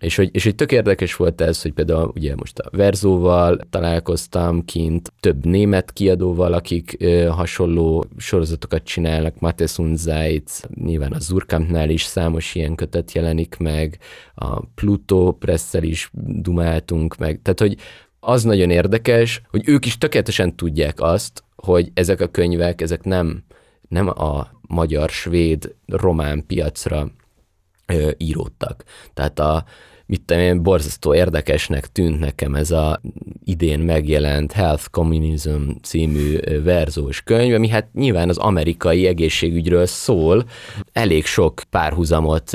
És hogy, és hogy tök érdekes volt ez, hogy például ugye most a Verzóval találkoztam kint, több német kiadóval, akik ö, hasonló sorozatokat csinálnak, Mattes und Zeitz, nyilván a Zurkampnál is számos ilyen kötet jelenik meg, a Pluto Presszel is dumáltunk meg, tehát hogy az nagyon érdekes, hogy ők is tökéletesen tudják azt, hogy ezek a könyvek, ezek nem, nem a magyar, svéd, román piacra ö, íródtak. Tehát a, mit tudom én, borzasztó érdekesnek tűnt nekem ez a idén megjelent Health Communism című verzós könyv, ami hát nyilván az amerikai egészségügyről szól, elég sok párhuzamot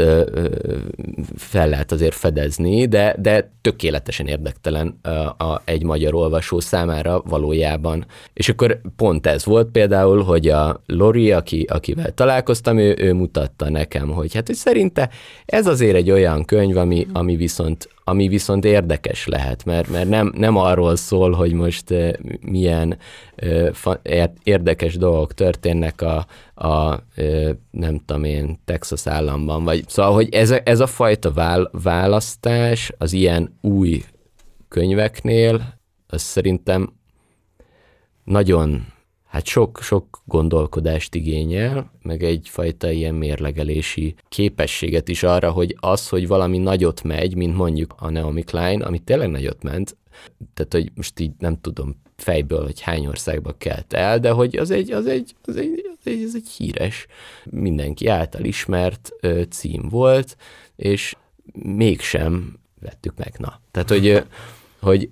fel lehet azért fedezni, de, de tökéletesen érdektelen ö, a, egy magyar olvasó számára valójában. És akkor pont ez volt például, hogy a Lori, aki, akivel találkoztam, ő, ő mutatta nekem, hogy hát hogy szerinte ez azért egy olyan könyv, ami, ami viszont ami viszont érdekes lehet, mert, mert nem, nem arról szól, hogy most uh, milyen fa, érdekes dolgok történnek a, a uh, nem tudom én, Texas államban, vagy szóval, hogy ez a, ez a fajta vál, választás az ilyen új könyveknél, az szerintem nagyon hát sok-sok gondolkodást igényel, meg egyfajta ilyen mérlegelési képességet is arra, hogy az, hogy valami nagyot megy, mint mondjuk a Naomi Klein, ami tényleg nagyot ment, tehát hogy most így nem tudom fejből, hogy hány országba kelt el, de hogy az egy, az egy, az egy, az egy, az egy híres, mindenki által ismert ö, cím volt, és mégsem vettük meg. Na, tehát, hogy hogy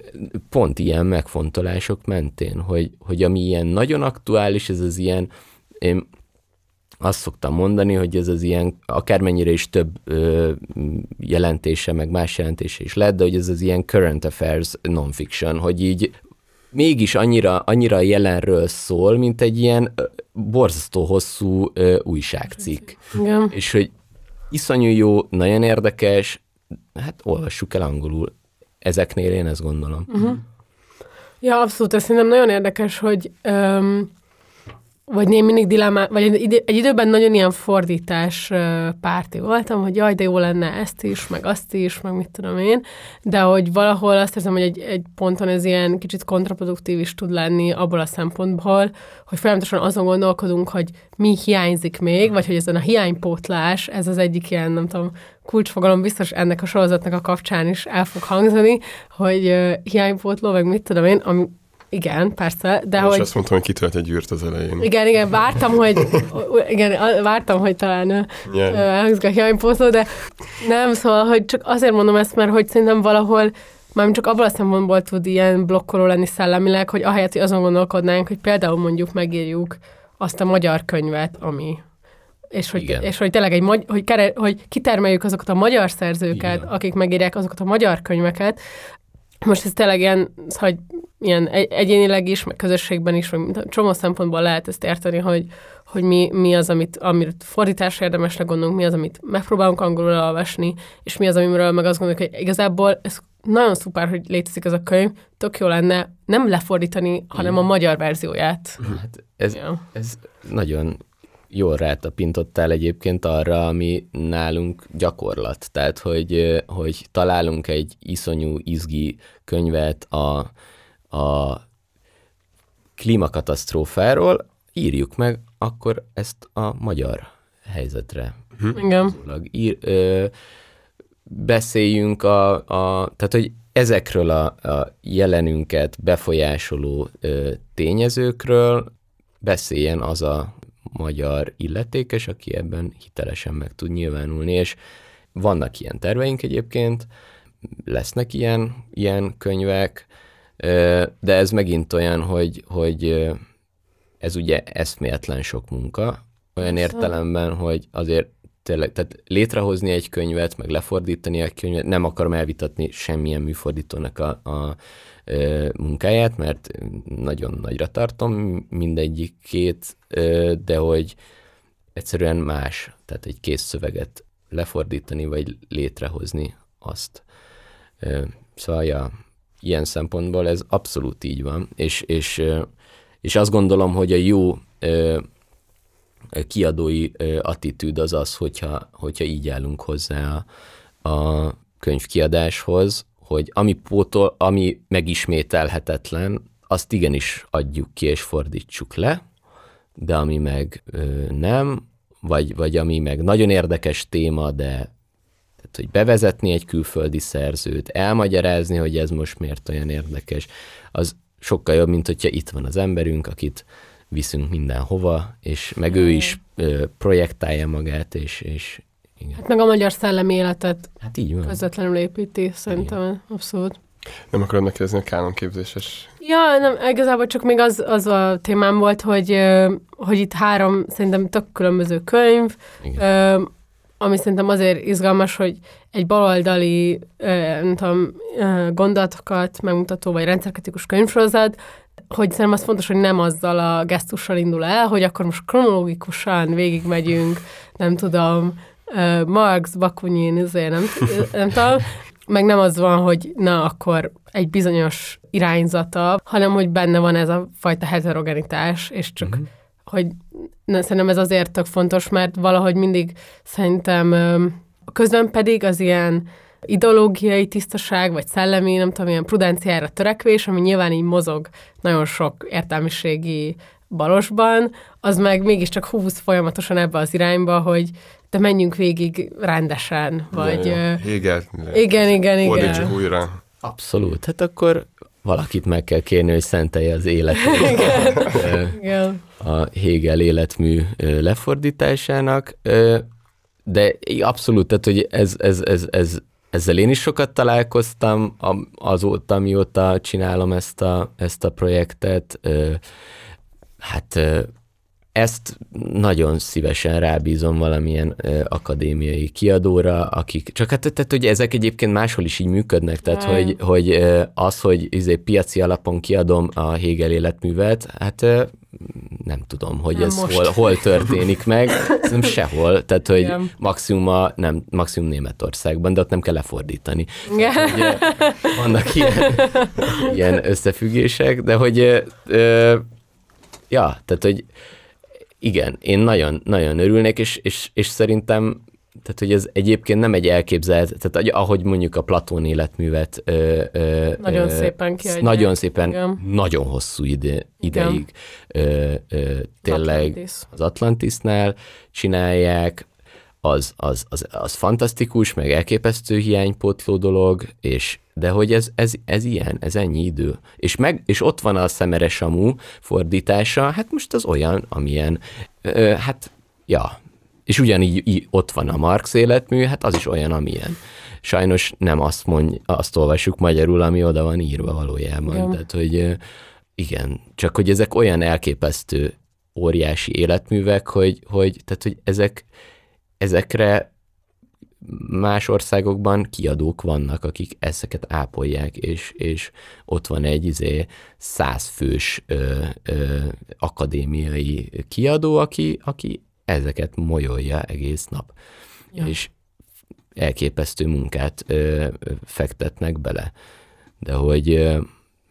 pont ilyen megfontolások mentén, hogy, hogy ami ilyen nagyon aktuális, ez az ilyen, én azt szoktam mondani, hogy ez az ilyen, akármennyire is több ö, jelentése, meg más jelentése is lett, de hogy ez az ilyen current affairs non-fiction, hogy így mégis annyira, annyira jelenről szól, mint egy ilyen borzasztó hosszú ö, újságcikk. Igen. És hogy iszonyú jó, nagyon érdekes, hát olvassuk el angolul ezeknél én ezt gondolom. Uh-huh. Ja, abszolút, ez szerintem nagyon érdekes, hogy um, vagy én mindig dilemmá, vagy egy, id- egy időben nagyon ilyen fordítás párti voltam, hogy jaj, de jó lenne ezt is, meg azt is, meg mit tudom én, de hogy valahol azt érzem, hogy egy, egy ponton ez ilyen kicsit kontraproduktív is tud lenni abból a szempontból, hogy folyamatosan azon gondolkodunk, hogy mi hiányzik még, vagy hogy ezen a hiánypótlás, ez az egyik ilyen, nem tudom, kulcsfogalom biztos ennek a sorozatnak a kapcsán is el fog hangzani, hogy uh, hiánypótló, meg mit tudom én, ami igen, persze, de Én hogy... azt mondtam, hogy kitölt egy űrt az elején. Igen, igen, vártam, hogy igen, vártam, hogy talán Yeah. elhangzik a hiánypótló, de nem, szóval, hogy csak azért mondom ezt, mert hogy szerintem valahol már csak abban a szempontból tud ilyen blokkoló lenni szellemileg, hogy ahelyett, hogy azon gondolkodnánk, hogy például mondjuk megírjuk azt a magyar könyvet, ami és hogy, Igen. és hogy tényleg egy, magy- hogy, kere, hogy kitermeljük azokat a magyar szerzőket, Igen. akik megírják azokat a magyar könyveket. Most ez tényleg ilyen, hogy ilyen egy- egyénileg is, meg közösségben is, meg csomó szempontból lehet ezt érteni, hogy, hogy mi, mi az, amit, amit fordításra érdemesnek gondolunk, mi az, amit megpróbálunk angolul olvasni, és mi az, amiről meg azt gondoljuk, hogy igazából ez nagyon szuper, hogy létezik ez a könyv, tök jó lenne nem lefordítani, hanem a magyar verzióját. Hát ez, Ja. ez nagyon jól rátapintottál egyébként arra, ami nálunk gyakorlat. Tehát, hogy, hogy találunk egy iszonyú izgi könyvet a, a klímakatasztrófáról, írjuk meg akkor ezt a magyar helyzetre. Igen. Utólag Ír, ö, beszéljünk a, a, tehát hogy ezekről a, a jelenünket befolyásoló ö, tényezőkről beszéljen az a magyar illetékes, aki ebben hitelesen meg tud nyilvánulni, és vannak ilyen terveink egyébként, lesznek ilyen, ilyen könyvek, de ez megint olyan, hogy, hogy ez ugye eszméletlen sok munka, olyan értelemben, hogy azért tényleg, tehát létrehozni egy könyvet, meg lefordítani egy könyvet, nem akarom elvitatni semmilyen műfordítónak a, a ö, munkáját, mert nagyon nagyra tartom mindegyik két, ö, de hogy egyszerűen más, tehát egy kész szöveget lefordítani, vagy létrehozni azt. Ö, Szóval, ja, ilyen szempontból ez abszolút így van, és, és, és azt gondolom, hogy a jó ö, kiadói attitűd az az, hogyha, hogyha így állunk hozzá a, a könyvkiadáshoz, hogy ami pótol, ami megismételhetetlen, azt igenis adjuk ki és fordítsuk le, de ami meg ö, nem, vagy, vagy ami meg nagyon érdekes téma, de tehát, hogy bevezetni egy külföldi szerzőt, elmagyarázni, hogy ez most miért olyan érdekes, az sokkal jobb, mint hogyha itt van az emberünk, akit viszünk mindenhova, és meg ő is ö, projektálja magát, és, és, Igen. Hát meg a magyar szellemi életet Hát így van. közvetlenül építi, szerintem abszolút. Nem akarod megkérdezni a kánonképzéses? Ja, nem, igazából csak még az, az a témám volt, hogy, hogy itt három szerintem tök különböző könyv, Igen. ö, ami szerintem azért izgalmas, hogy egy baloldali nem tudom, gondolatokat megmutató, vagy rendszerkritikus könyvsorozat, hogy szerintem az fontos, hogy nem azzal a gesztussal indul el, hogy akkor most kronológikusan végigmegyünk, nem tudom, ö, Marx, Bakunin, azért nem, nem tudom, meg nem az van, hogy na, akkor egy bizonyos irányzata, hanem hogy benne van ez a fajta heterogenitás, és csak, uh-huh. hogy na, szerintem ez azért tök fontos, mert valahogy mindig szerintem közben pedig az ilyen ideológiai tisztaság, vagy szellemi, nem tudom, ilyen prudenciára törekvés, ami nyilván így mozog nagyon sok értelmiségi balosban, az meg mégiscsak húz folyamatosan ebbe az irányba, hogy de menjünk végig rendesen, vagy... Ja, igen, igen, igen. Fordítsuk újra. Abszolút. Hát akkor valakit meg kell kérni, hogy szentelje az életet *laughs* igen. a Hegel életmű lefordításának, de abszolút, tehát hogy ez, ez, ez, ez, ezzel én is sokat találkoztam azóta, mióta csinálom ezt a, ezt a projektet. Hát ezt nagyon szívesen rábízom valamilyen ö, akadémiai kiadóra, akik, csak hát tehát, hogy ezek egyébként máshol is így működnek, tehát Ja. hogy, hogy ö, az, hogy izé, piaci alapon kiadom a Hegel életművet, hát ö, nem tudom, hogy Nem ez most. hol, hol történik meg, szerintem sehol, tehát hogy Igen. maximum, a, nem, maximum Németországban, de ott nem kell lefordítani. Igen. Ugye, vannak ilyen, ilyen összefüggések, de hogy ö, ö, ja, tehát hogy igen, én nagyon, nagyon örülnék, és, és, és szerintem tehát, hogy ez egyébként nem egy elképzelt, tehát hogy ahogy mondjuk a Platón életművet ö, ö, Nagyon ö, szépen kiadják. Nagyon szépen, Igen. nagyon hosszú ide, ideig ö, ö, tényleg Atlantis. az Atlantisnál csinálják, az, az, az, az fantasztikus, meg elképesztő hiánypótló dolog, és de hogy ez, ez, ez ilyen, ez ennyi idő. És, meg, és ott van a szemere Samu fordítása, hát most az olyan, amilyen, ö, hát, ja, és ugyanígy í- ott van a Marx életmű, hát az is olyan, amilyen. Sajnos nem azt, mondj, azt olvassuk magyarul, ami oda van írva valójában. Igen. Tehát, hogy igen, csak hogy ezek olyan elképesztő óriási életművek, hogy, hogy, tehát, hogy ezek, ezekre más országokban kiadók vannak, akik ezeket ápolják, és, és ott van egy izé százfős ö, ö, akadémiai kiadó, aki, aki ezeket molyolja egész nap. Ja. És elképesztő munkát ö, fektetnek bele. De hogy ö,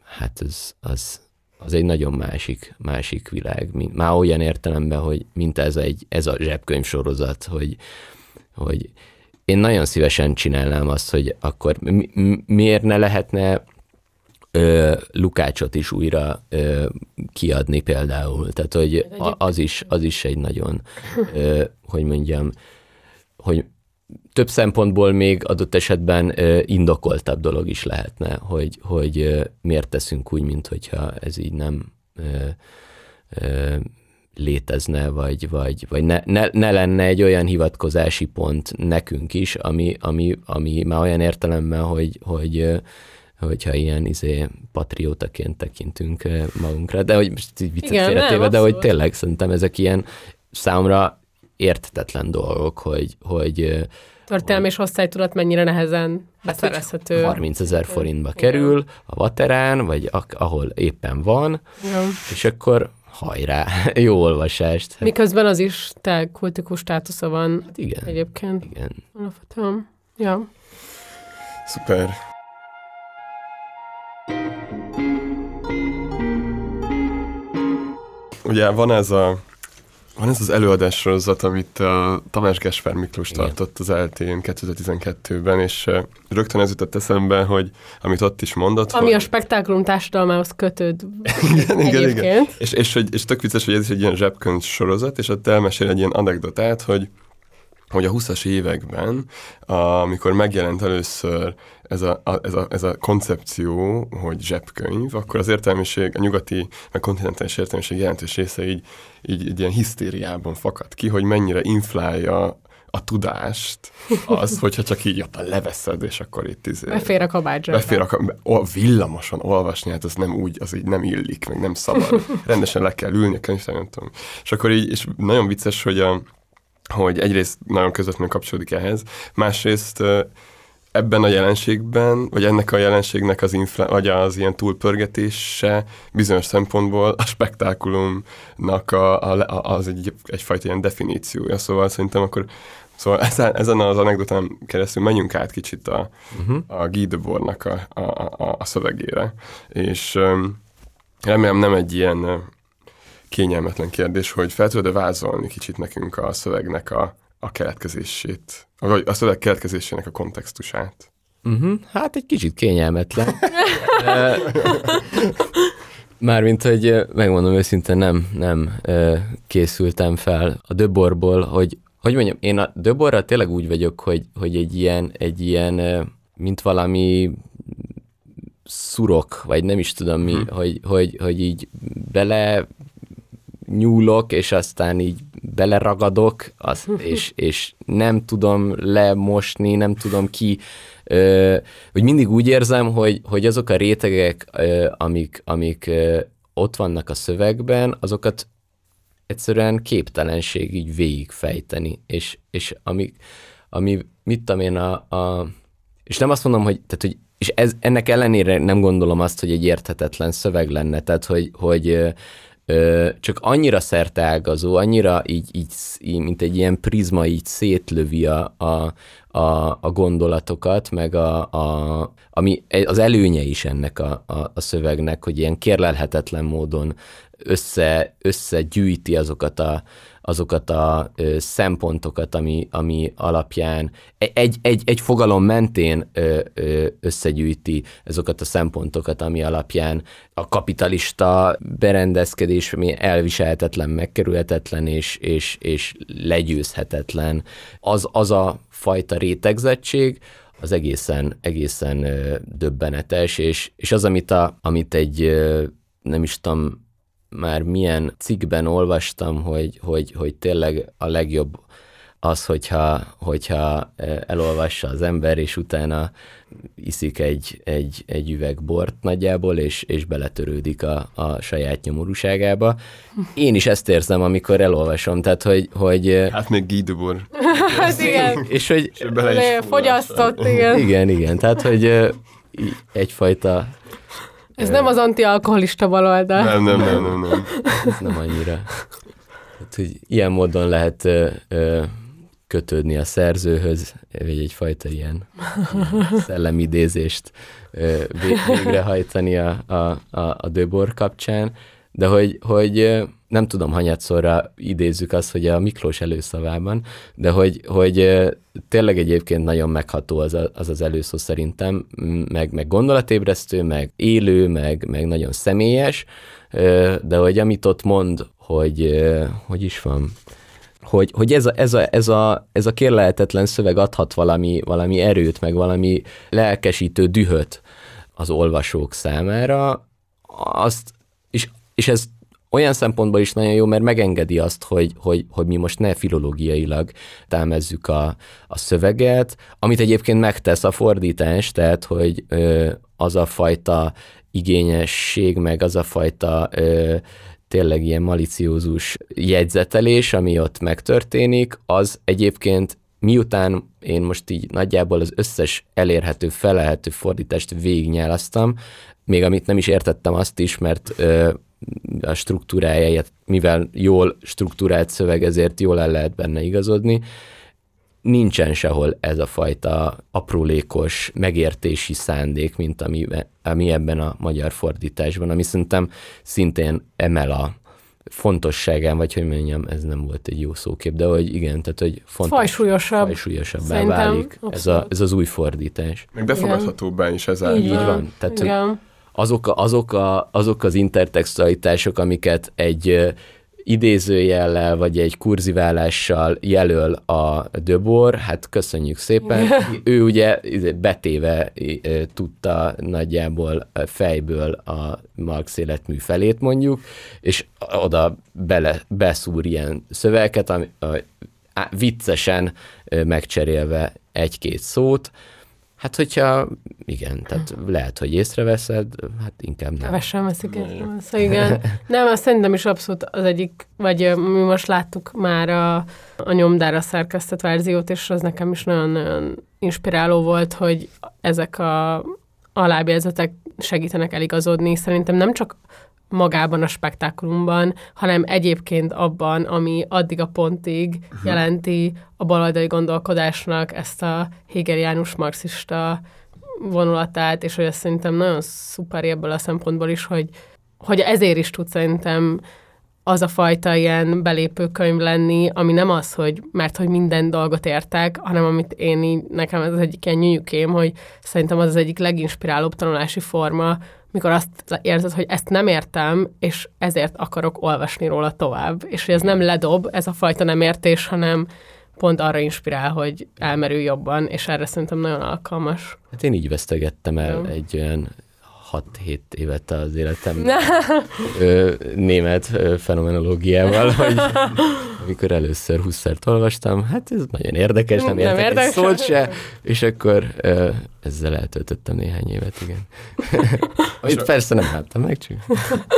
hát az, az, az egy nagyon másik, másik világ. Már olyan értelemben, hogy mint ez, egy, ez a zsebkönyv sorozat, hogy, hogy én nagyon szívesen csinálnám azt, hogy akkor mi, mi- miért ne lehetne ö, Lukácsot is újra ö, kiadni például. Tehát, hogy az is, az is egy nagyon, ö, hogy mondjam, hogy több szempontból még adott esetben indokoltabb dolog is lehetne, hogy, hogy miért teszünk úgy, mint hogyha ez így nem létezne, vagy, vagy, vagy ne, ne, ne lenne egy olyan hivatkozási pont nekünk is, ami, ami, ami már olyan értelemben, hogy, hogy hogyha ilyen izé, patriótaként tekintünk magunkra, de hogy most így viccet félretéve, de hogy tényleg szerintem ezek ilyen számomra érthetetlen dolgok, hogy, hogy Történelmi és osztálytudat mennyire nehezen beszerezhető. 30 ezer forintba kerül a vaterán, vagy ak- ahol éppen van, Igen. és akkor hajrá, *laughs* jó olvasást. Hát Miközben az is te kultikus státusza van igen, egyébként. igen. Alapvetően. Ja. Szuper. Ugye van ez a van ez az előadás sorozat, amit a Tamás Gespár Miklós Igen. tartott az eltén 2012-ben, és eh, rögtön ez jutott eszembe, hogy amit ott is mondott, Ami hogy... a spektákulum társadalmához kötőd *laughs* igen, igen, igen. És, és, hogy, és tök vicces, hogy ez is egy ilyen zsebkönyv sorozat, és ott elmesél egy ilyen anekdotát, hogy hogy a 20-as években, amikor megjelent először ez a, a, ez, a, ez a koncepció, hogy zsebkönyv, akkor az értelmiség, a nyugati, meg kontinentális értelmiség jelentős része így, így, így ilyen hisztériában fakadt ki, hogy mennyire inflálja a tudást, az, hogyha csak így ott leveszed, és akkor itt izé, Befér a kabátsra. befér a, o, villamoson olvasni, hát az nem úgy, az így nem illik, meg nem szabad. *laughs* Rendesen le kell ülni a könyvtár, nem tudom. És akkor így, és nagyon vicces, hogy a, hogy egyrészt nagyon közvetlenül kapcsolódik ehhez, másrészt ebben a jelenségben, vagy ennek a jelenségnek az, infla, vagy az ilyen túlpörgetése bizonyos szempontból a spektákulumnak a, a, az egy, egyfajta ilyen definíciója, szóval szerintem akkor Szóval *laughs* ezen, ezen az anekdotán keresztül menjünk át kicsit a, uh-huh. a Guy Debordnak a, a, a, a szövegére, és um, remélem nem egy ilyen kényelmetlen kérdés, hogy fel tudod vázolni kicsit nekünk a szövegnek a, a keletkezését, vagy a szöveg keletkezésének a kontextusát. Uh-huh. Hát egy kicsit kényelmetlen. Mármint, hogy megmondom őszintén, nem, nem készültem fel a Döborból, hogy, hogy mondjam, én a Döborra tényleg úgy vagyok, hogy, hogy egy ilyen, egy ilyen, mint valami szurok, vagy nem is tudom mi, hogy, hogy, hogy így bele nyúlok, és aztán így beleragadok, az, *laughs* és, és nem tudom lemosni, nem tudom ki, ö, hogy mindig úgy érzem, hogy, hogy azok a rétegek, ö, amik, amik ö, ott vannak a szövegben, azokat egyszerűen képtelenség így végigfejteni, és, és ami, ami, mit tudom én, a, a, és nem azt mondom, hogy, tehát, hogy és ez, ennek ellenére nem gondolom azt, hogy egy érthetetlen szöveg lenne, tehát hogy, hogy csak annyira szerteágazó, annyira így, így, mint egy ilyen prizma így szétlövi a, a, a, a gondolatokat, meg a, a, ami az előnye is ennek a, a, a szövegnek, hogy ilyen kérlelhetetlen módon össze, összegyűjti azokat a, azokat a ö, szempontokat, ami, ami alapján egy, egy, egy fogalom mentén ö, ö, összegyűjti azokat a szempontokat, ami alapján a kapitalista berendezkedés ami elviselhetetlen, megkerülhetetlen és, és, és legyőzhetetlen. Az, az a fajta rétegzettség, az egészen, egészen döbbenetes, és, és az, amit, a, amit egy, nem is tudom, már milyen cikkben olvastam, hogy, hogy, hogy tényleg a legjobb az, hogyha, hogyha elolvassa az ember, és utána iszik egy, egy, egy üveg bort nagyjából, és, és beletörődik a, a saját nyomorúságába. Én is ezt érzem, amikor elolvasom, tehát hogy... hogy Hát még Guy Debord. *laughs* Hát igen. és hogy Bele is Fogyasztott, igen. igen, igen, tehát hogy í- egyfajta, Ez nem az antialkoholista baloldal. Nem, nem, nem, nem, nem. ez nem annyira. Tehát, hogy ilyen módon lehet ö, ö, kötődni a szerzőhöz, vagy egyfajta ilyen szellemidézést ö, vé- végrehajtani a, a, a, a Döbor kapcsán, de hogy, hogy ö, nem tudom, hanyatszorra idézzük azt, hogy a Miklós előszavában, de hogy, hogy tényleg egyébként nagyon megható az a- az, az előszó szerintem, meg, meg gondolatébresztő, meg élő, meg, meg nagyon személyes, de hogy amit ott mond, hogy hogy is van, hogy, hogy ez, a, ez, a, ez, a, ez a kérlelhetetlen szöveg adhat valami, valami erőt, meg valami lelkesítő dühöt az olvasók számára, azt, és, és ez olyan szempontból is nagyon jó, mert megengedi azt, hogy, hogy, hogy mi most ne filológiailag támezzük a, a szöveget, amit egyébként megtesz a fordítás, tehát hogy ö, az a fajta igényesség, meg az a fajta ö, tényleg ilyen maliciózus jegyzetelés, ami ott megtörténik, az egyébként miután én most így nagyjából az összes elérhető, felelhető fordítást végignyálasztam, még amit nem is értettem azt is, mert ö, a struktúráját, mivel jól struktúrált szöveg, ezért jól el lehet benne igazodni, nincsen sehol ez a fajta aprólékos megértési szándék, mint ami, ami ebben a magyar fordításban, ami szerintem szintén emel a fontosságán, vagy hogy mondjam, ez nem volt egy jó szókép, de hogy igen, tehát hogy fontos, Fajsúlyosabb. fajsúlyosabbá Szerintem válik ez, a, ez az új fordítás. Meg befogadhatóbbá is ezáltal. Így Így van. van. Tehát, hogy Igen. Azok, a, azok, a, azok az intertextualitások, amiket egy idézőjellel, vagy egy kurziválással jelöl a Döbor, hát köszönjük szépen. ő ugye betéve ö, tudta nagyjából fejből a Marx életmű felét mondjuk, és oda bele, beszúr ilyen szövegeket, ami, a, viccesen megcserélve egy-két szót. Hát, hogyha igen, tehát lehet, hogy észreveszed, hát inkább nem. Kevesen veszik észre, szóval igen. Nem, azt szerintem is abszolút az egyik, vagy mi most láttuk már a, a nyomdára szerkesztett verziót, és az nekem is nagyon-nagyon inspiráló volt, hogy ezek a, a lábjegyzetek segítenek eligazodni. Szerintem nem csak magában a spektákulumban, hanem egyébként abban, ami addig a pontig uh-huh. jelenti a baloldali gondolkodásnak ezt a hegeliánus marxista vonulatát, és hogy ez szerintem nagyon szuper ebből a szempontból is, hogy, hogy ezért is tud szerintem az a fajta ilyen belépőkönyv lenni, ami nem az, hogy mert hogy minden dolgot értek, hanem amit én így, nekem ez az egyik ilyen nyűjükém, hogy szerintem az az egyik leginspirálóbb tanulási forma, mikor azt érzed, hogy ezt nem értem, és ezért akarok olvasni róla tovább. És hogy ez nem ledob, ez a fajta nem értés, hanem pont arra inspirál, hogy elmerül jobban, és erre szerintem nagyon alkalmas. Hát én így vesztegettem el Jó. egy olyan 6-7 évet az életem ö, német ö, fenomenológiával, *laughs* hogy amikor először 20 olvastam, hát ez nagyon érdekes, nem, Nem értek egy érdekes. szót se, és akkor ö, ezzel eltöltöttem néhány évet, igen. *laughs* Amit persze nem láttam meg, csak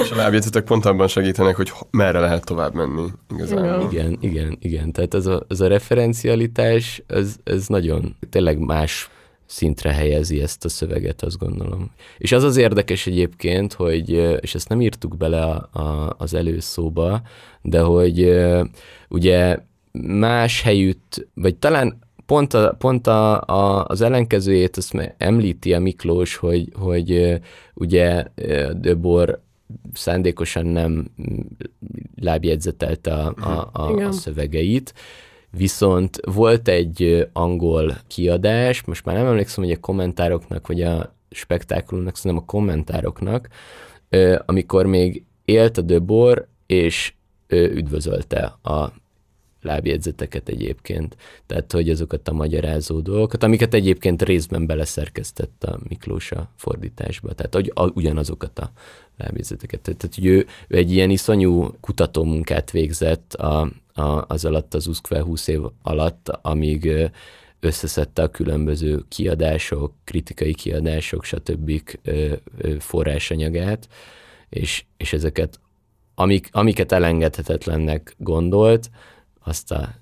És a lábjegyzetek pont abban segítenek, hogy ho- merre lehet tovább menni igazából. Igen. igen, igen, igen. Tehát ez a, ez a referencialitás, ez, ez nagyon tényleg más szintre helyezi ezt a szöveget, azt gondolom. És az az érdekes egyébként, hogy, és ezt nem írtuk bele a, a, az előszóba, de hogy ugye más helyütt, vagy talán pont, a, pont a, a, az ellenkezőjét azt említi a Miklós, hogy, hogy ugye Döbor szándékosan nem lábjegyzetelte a, a, a, a szövegeit, viszont volt egy angol kiadás, most már nem emlékszem, hogy a kommentároknak, vagy a spektákulumnak, szerintem a kommentároknak, amikor még élt a Döbor, és üdvözölte a lábjegyzeteket egyébként. Tehát, hogy azokat a magyarázó dolgokat, amiket egyébként részben beleszerkesztett a Miklós a fordításba. Tehát, hogy a, ugyanazokat a lábjegyzeteket. Tehát, hogy ő, ő egy ilyen iszonyú kutatómunkát végzett a, a, az alatt, az USZKVE 20 év alatt, amíg összeszedte a különböző kiadások, kritikai kiadások, stb. forrásanyagát, és, és ezeket, amik, amiket elengedhetetlennek gondolt, azt a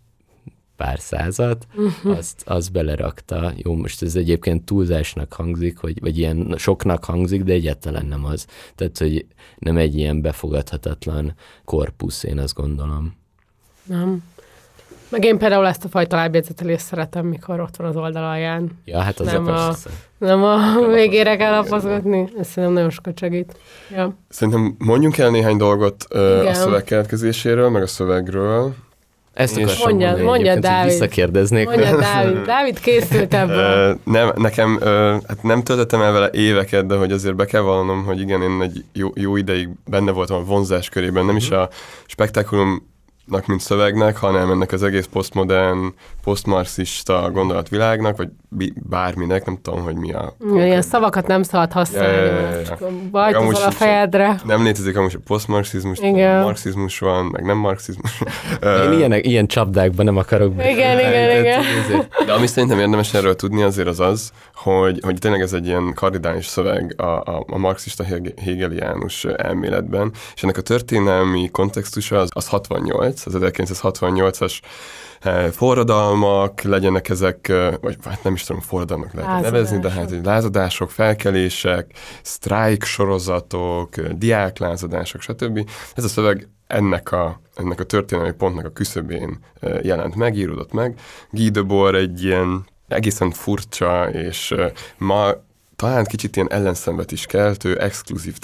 pár százat, azt, azt belerakta. Jó, most ez egyébként túlzásnak hangzik, hogy, vagy ilyen soknak hangzik, de egyáltalán nem az. Tehát, hogy nem egy ilyen befogadhatatlan korpusz, én azt gondolom. Nem. Meg én például ezt a fajta lábjegyzetelést szeretem, mikor ott van az oldal alján. Ja, hát az Nem a. Nem a *laughs* végére kell lapozgatni. Ez szerintem nagyon sokat segít. Ja. Szerintem mondjunk el néhány dolgot ö, a szöveg keletkezéséről, meg a szövegről. Ezt És- akartam Mondjad, mondani mondjad, Dávid. Visszakérdeznék. Mondja, *laughs* Dávid. Dávid készült ebből. Nem, nekem, hát nem töltöttem el vele éveket, de hogy azért be kell vallanom, hogy igen, én egy jó, jó ideig benne voltam a vonzás körében, nem is a spektákulumnak, mint szövegnek, hanem ennek az egész posztmodern, posztmarxista gondolatvilágnak, vagy bárminek, nem tudom, hogy mi a... Ilyen szavakat nem szabad használni, Ja, ja, ja, ja. bajtozol a fejedre. Nem létezik amúgy a posztmarxizmus, Igen. marxizmus van, meg nem marxizmus. *laughs* Én ilyen, ilyen csapdákban nem akarok be. Igen, igen, Tehát igen. ezért- De ami szerintem érdemes erről tudni azért az az, hogy, hogy tényleg ez egy ilyen kardinális szöveg a, a, a marxista hege- hegeliánus elméletben, és ennek a történelmi kontextusa az, az 68, az 1968-as eh, forradalmak, legyenek ezek, eh, vagy hát nem is tudom, forradalmak lehet Lázadások. nevezni, de hát egy lázadások, felkelések, sztrájk sorozatok, eh, diáklázadások, stb. Ez a szöveg ennek a, ennek a történelmi pontnak a küszöbén jelent meg, íródott meg. Guy Debord egy ilyen egészen furcsa, és ma talán kicsit ilyen ellenszenvet is keltő, exkluzív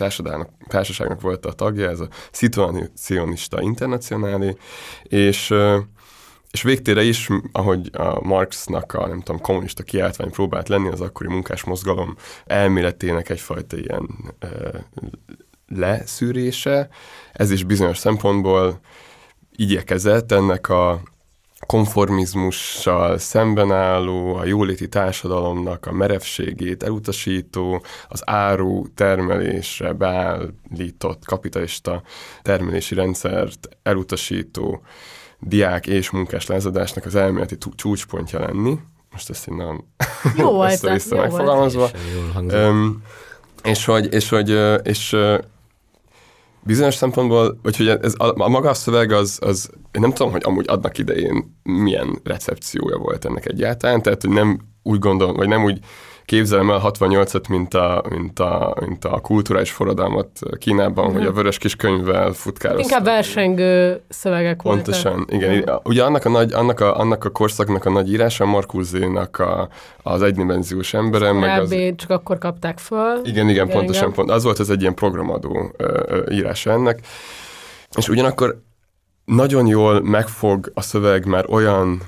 társaságnak volt a tagja, ez a Situacionista Internacionálé, és és végtére is, ahogy a Marxnak a, nem tudom, kommunista kiáltvány próbált lenni, az akkori munkásmozgalom elméletének egyfajta ilyen ö, leszűrése, ez is bizonyos szempontból igyekezett ennek a konformizmussal szemben álló, a jóléti társadalomnak a merevségét elutasító, az áru termelésre beállított kapitalista termelési rendszert elutasító diák és munkás lázadásnak az elméleti csúcspontja lenni. Most ezt innen Jó *laughs* volt, össze-vissza jó volt. megfogalmazva. Jól hangzik. Öm, és hogy, és hogy, és bizonyos szempontból, vagy hogy ez, a, a maga a szöveg az, az, én nem tudom, hogy amúgy adnak idején milyen recepciója volt ennek egyáltalán, tehát hogy nem úgy gondolom, vagy nem úgy képzelem el 68-at, mint a, mint a, mint a kulturális forradalmat Kínában, hogy a vörös kis könyvvel futkároztak. Inkább versengő szövegek voltak. Pontosan, igen. Ugye annak a, nagy, annak a, annak a korszaknak a nagy írása Markuzénak a, az egydimenziós emberem, meg az, csak akkor kapták föl. igen, igen, Igen, pontosan, igen. pont. Az volt az egy ilyen programadó ö, ö, írása ennek. És ugyanakkor nagyon jól megfog a szöveg már olyan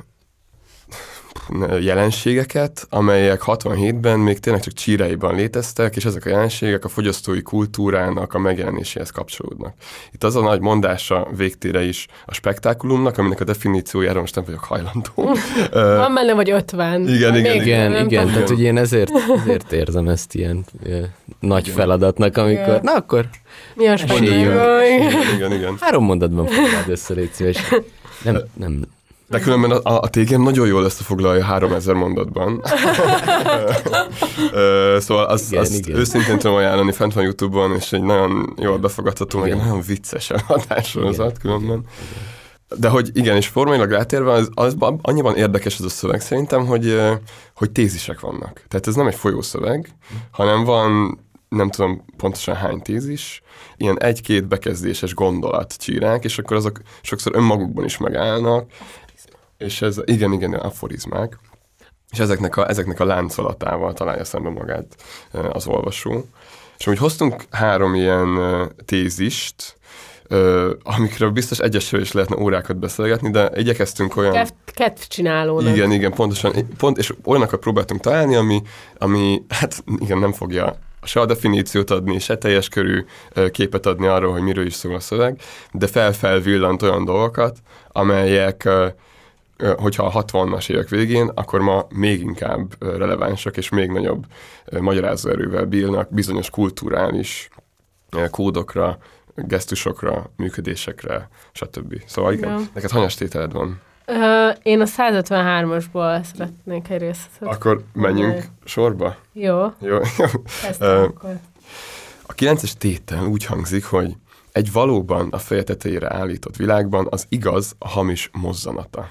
jelenségeket, amelyek 67-ben még tényleg csak csíráiban léteztek, és ezek a jelenségek a fogyasztói kultúrának a megjelenéséhez kapcsolódnak. Itt az a nagy mondása végtére is a spektákulumnak, aminek a definíciójára most nem vagyok hajlandó. *laughs* Van benne vagy 50. Igen, igen, Még Igen, nem igen, tehát hogy én ezért, *laughs* ezért érzem ezt ilyen nagy feladatnak, amikor, Igen. na akkor Mi a spektákulum? igen, igen. három mondatban foglald össze, légy szíves. Nem, nem, De különben a, a, a TGM nagyon jól összefoglalja 3000 mondatban. Szóval az, Igen, azt igen. őszintén tudom ajánlani, fent van Youtube-on, és egy nagyon jól befogadható, meg egy Igen. nagyon vicces hatássorozat különben. De hogy igen, és formailag rátérve, az, az annyiban érdekes ez a szöveg szerintem, hogy, hogy tézisek vannak. Tehát ez nem egy folyószöveg, hanem van nem tudom pontosan hány tézis, ilyen egy-két bekezdéses gondolat csírák, és akkor azok sokszor önmagukban is megállnak, és ez, igen, igen, aforizmák, és ezeknek a, ezeknek a láncolatával találja szembe magát ö, az olvasó. És úgy hoztunk három ilyen ö, tézist, ö, amikről biztos egyesével is lehetne órákat beszélgetni, de igyekeztünk olyan... Kedv, kedvcsinálónak. Igen, igen, pontosan. Pont, és olyanokat próbáltunk találni, ami, ami hát igen, nem fogja se a definíciót adni, se teljes körű képet adni arról, hogy miről is szól a szöveg, de felfelvillant olyan dolgokat, amelyek, hogyha a 60-as évek végén, akkor ma még inkább relevánsak, és még nagyobb ö, magyarázó erővel bírnak bizonyos kulturális kódokra, gesztusokra, működésekre, stb. Szóval igen, Ja. neked hanyas tételed van? Ö, én a 153-asból szeretnék egy részletet. Akkor menjünk Oké. sorba. Jó, Jó, *laughs* Ö. A kilences tétel úgy hangzik, hogy egy valóban a feje tetejére állított világban az igaz a hamis mozzanata.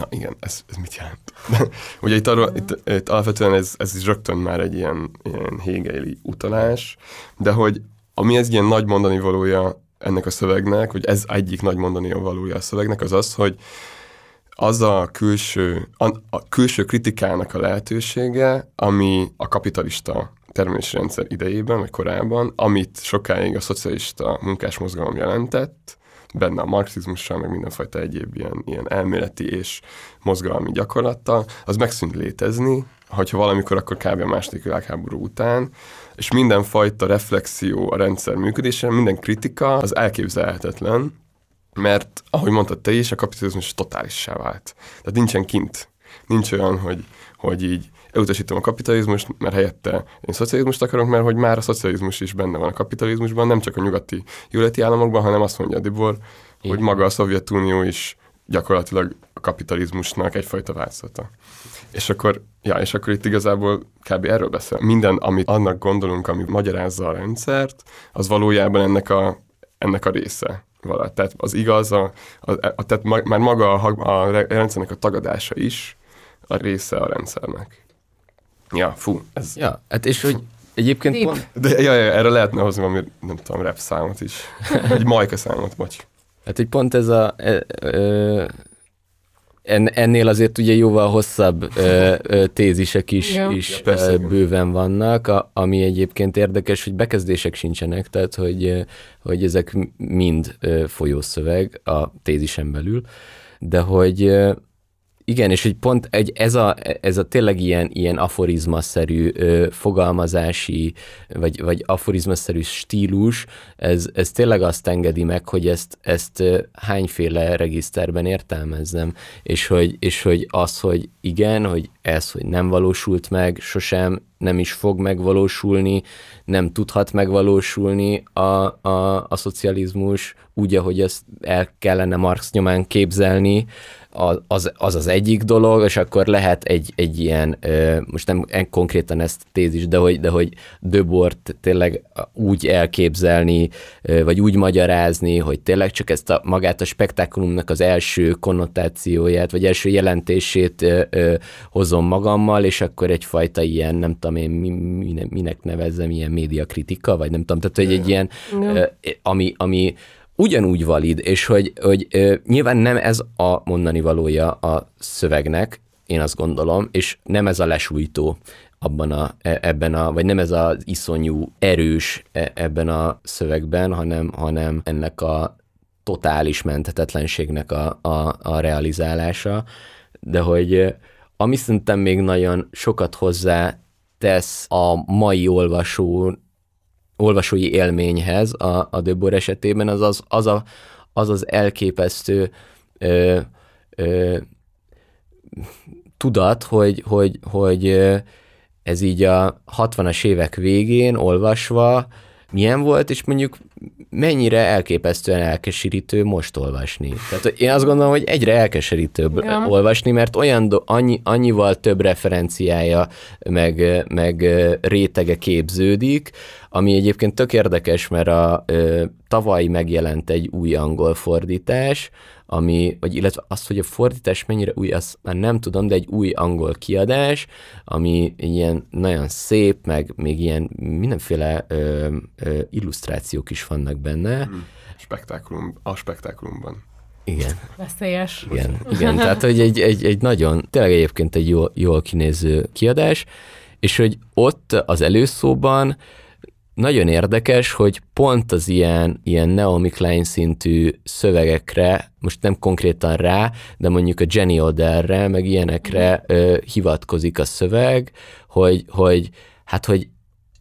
Na igen, ez, ez mit jelent? *laughs* Ugye itt, arról, itt, itt alapvetően ez, ez is rögtön már egy ilyen, ilyen hégeli utalás, de hogy ami ez ilyen nagy mondani valója ennek a szövegnek, vagy ez egyik nagy mondani valója a szövegnek, az az, hogy az a külső, a, a külső kritikának a lehetősége, ami a kapitalista termelési rendszer idejében, vagy korábban, amit sokáig a szocialista munkásmozgalom jelentett, benne a marxizmussal, meg mindenfajta egyéb ilyen, ilyen elméleti és mozgalmi gyakorlattal, az megszűnt létezni, hogyha valamikor, akkor kb. a második világháború után, és mindenfajta reflexió a rendszer működésére, minden kritika az elképzelhetetlen, mert ahogy mondtad te is, a kapitalizmus totálissá vált. Tehát nincsen kint. Nincs olyan, hogy, hogy így elutasítom a kapitalizmust, mert helyette én szocializmust akarok, mert hogy már a szocializmus is benne van a kapitalizmusban, nem csak a nyugati jóléti államokban, hanem azt mondja Dibor, hogy Igen. maga a Szovjetunió is gyakorlatilag a kapitalizmusnak egyfajta változata. És akkor, ja, és akkor itt igazából kb. erről beszél. Minden, amit annak gondolunk, ami magyarázza a rendszert, az valójában ennek a, ennek a része. Vala. Tehát az igaz, a, a, a, tehát ma, már maga a, a rendszernek a tagadása is a része a rendszernek. Ja, fú, ez... Ja, hát és hogy egyébként Deep. pont, De ja, ja, erre lehetne hozni valami, nem tudom, rap számot is. *laughs* Egy majka számot, bocs. hát hogy pont ez a e, ö, en, ennél azért ugye jóval hosszabb ö, ö, tézisek is, Ja. is Ja, persze, ö, bőven vannak, a, ami egyébként érdekes, hogy bekezdések sincsenek, tehát hogy, hogy ezek mind ö, folyószöveg a tézisen belül, de hogy ö, igen, és hogy pont egy, ez, a, ez a tényleg ilyen, ilyen aforizmaszerű ö, fogalmazási, vagy, vagy aforizmaszerű stílus, ez, ez tényleg azt engedi meg, hogy ezt, ezt ö, hányféle regiszterben értelmezzem, és hogy, és hogy az, hogy igen, hogy ez, hogy nem valósult meg, sosem nem is fog megvalósulni, nem tudhat megvalósulni a, a, a szocializmus úgy, ahogy ezt el kellene Marx nyomán képzelni, az, az, az az egyik dolog, és akkor lehet egy, egy ilyen, most nem konkrétan ezt tézis, de hogy, de hogy Döbort tényleg úgy elképzelni, vagy úgy magyarázni, hogy tényleg csak ezt a magát a spektákulumnak az első konnotációját, vagy első jelentését hozom magammal, és akkor egyfajta ilyen, nem tudom én, minek nevezzem, ilyen médiakritika, vagy nem tudom, tehát hogy egy ilyen, ami, ami ugyanúgy valid, és hogy, hogy ö, nyilván nem ez a mondani valója a szövegnek, én azt gondolom, és nem ez a lesújtó abban a, e, ebben a, vagy nem ez az iszonyú erős e, ebben a szövegben, hanem, hanem ennek a totális menthetetlenségnek a, a, a realizálása, de hogy ami szerintem még nagyon sokat hozzá tesz a mai olvasó olvasói élményhez a, a Döbor esetében, az az, az, a, az, az elképesztő ö, ö, tudat, hogy, hogy, hogy ez így a 60-as évek végén olvasva milyen volt, és mondjuk mennyire elképesztően elkeserítő most olvasni. Tehát én azt gondolom, hogy egyre elkeserítőbb Igen. olvasni, mert olyan do, annyi, annyival több referenciája, meg, meg rétege képződik, ami egyébként tök érdekes, mert a ö, tavaly megjelent egy új angol fordítás, ami, vagy illetve azt, hogy a fordítás mennyire új, azt már nem tudom, de egy új angol kiadás, ami ilyen nagyon szép, meg még ilyen mindenféle ö, ö, illusztrációk is vannak benne. Hmm. Spektákulum, a spektákulumban. Igen. Veszélyes. Igen, igen. tehát hogy egy, egy, egy nagyon, tényleg egyébként egy jól, jól kinéző kiadás, és hogy ott az előszóban nagyon érdekes, hogy pont az ilyen, ilyen Naomi Klein szintű szövegekre, most nem konkrétan rá, de mondjuk a Jenny Odellre, meg ilyenekre ö, hivatkozik a szöveg, hogy, hogy hát, hogy,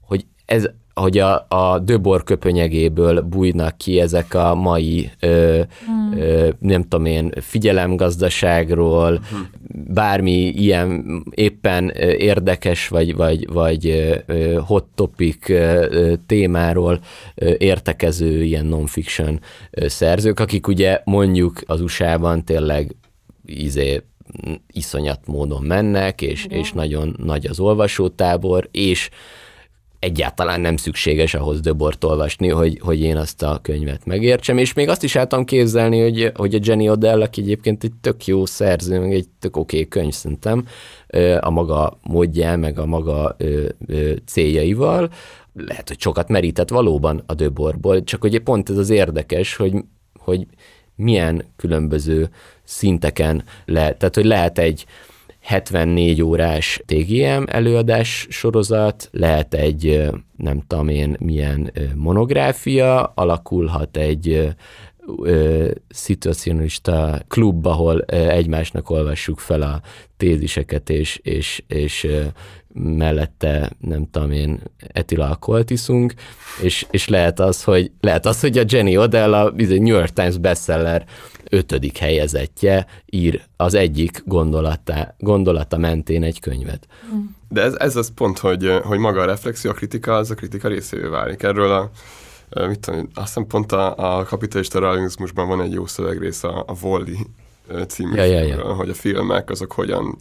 hogy ez, hogy a, a döbor köpönyegéből bújnak ki ezek a mai, ö, hmm. ö, nem tudom én, figyelemgazdaságról, hmm. bármi ilyen éppen érdekes vagy, vagy, vagy hot topic témáról értekező ilyen non-fiction szerzők, akik ugye mondjuk az USA-ban tényleg izé, iszonyat módon mennek, és, és nagyon nagy az olvasótábor, és egyáltalán nem szükséges ahhoz Döbort olvasni, hogy, hogy én azt a könyvet megértsem, és még azt is álltam képzelni, hogy, hogy a Jenny Odell, aki egyébként egy tök jó szerző, meg egy tök oké okay könyv szerintem, a maga módján, meg a maga céljaival, lehet, hogy sokat merített valóban a Döborból, csak hogy pont ez az érdekes, hogy, hogy milyen különböző szinteken lehet, tehát hogy lehet egy, 74 órás TGM előadás sorozat, lehet egy, nem tudom én, milyen monográfia, alakulhat egy ö, szituacionista klub, ahol ö, egymásnak olvassuk fel a téziseket, és, és, és mellette, nem tudom én, etilalkoholt iszunk, és, és lehet, az, hogy, lehet az, hogy a Jenny Odell, a New York Times bestseller ötödik helyezettje ír az egyik gondolata, gondolata mentén egy könyvet. De ez, ez az pont, hogy, hogy maga a reflexió, a kritika, az a kritika részévé válik. Erről a, mit tudom, azt hiszem pont a, a kapitalista realizmusban van egy jó szövegrész a, a Wally című ja, ja, ja. hogy a filmek azok hogyan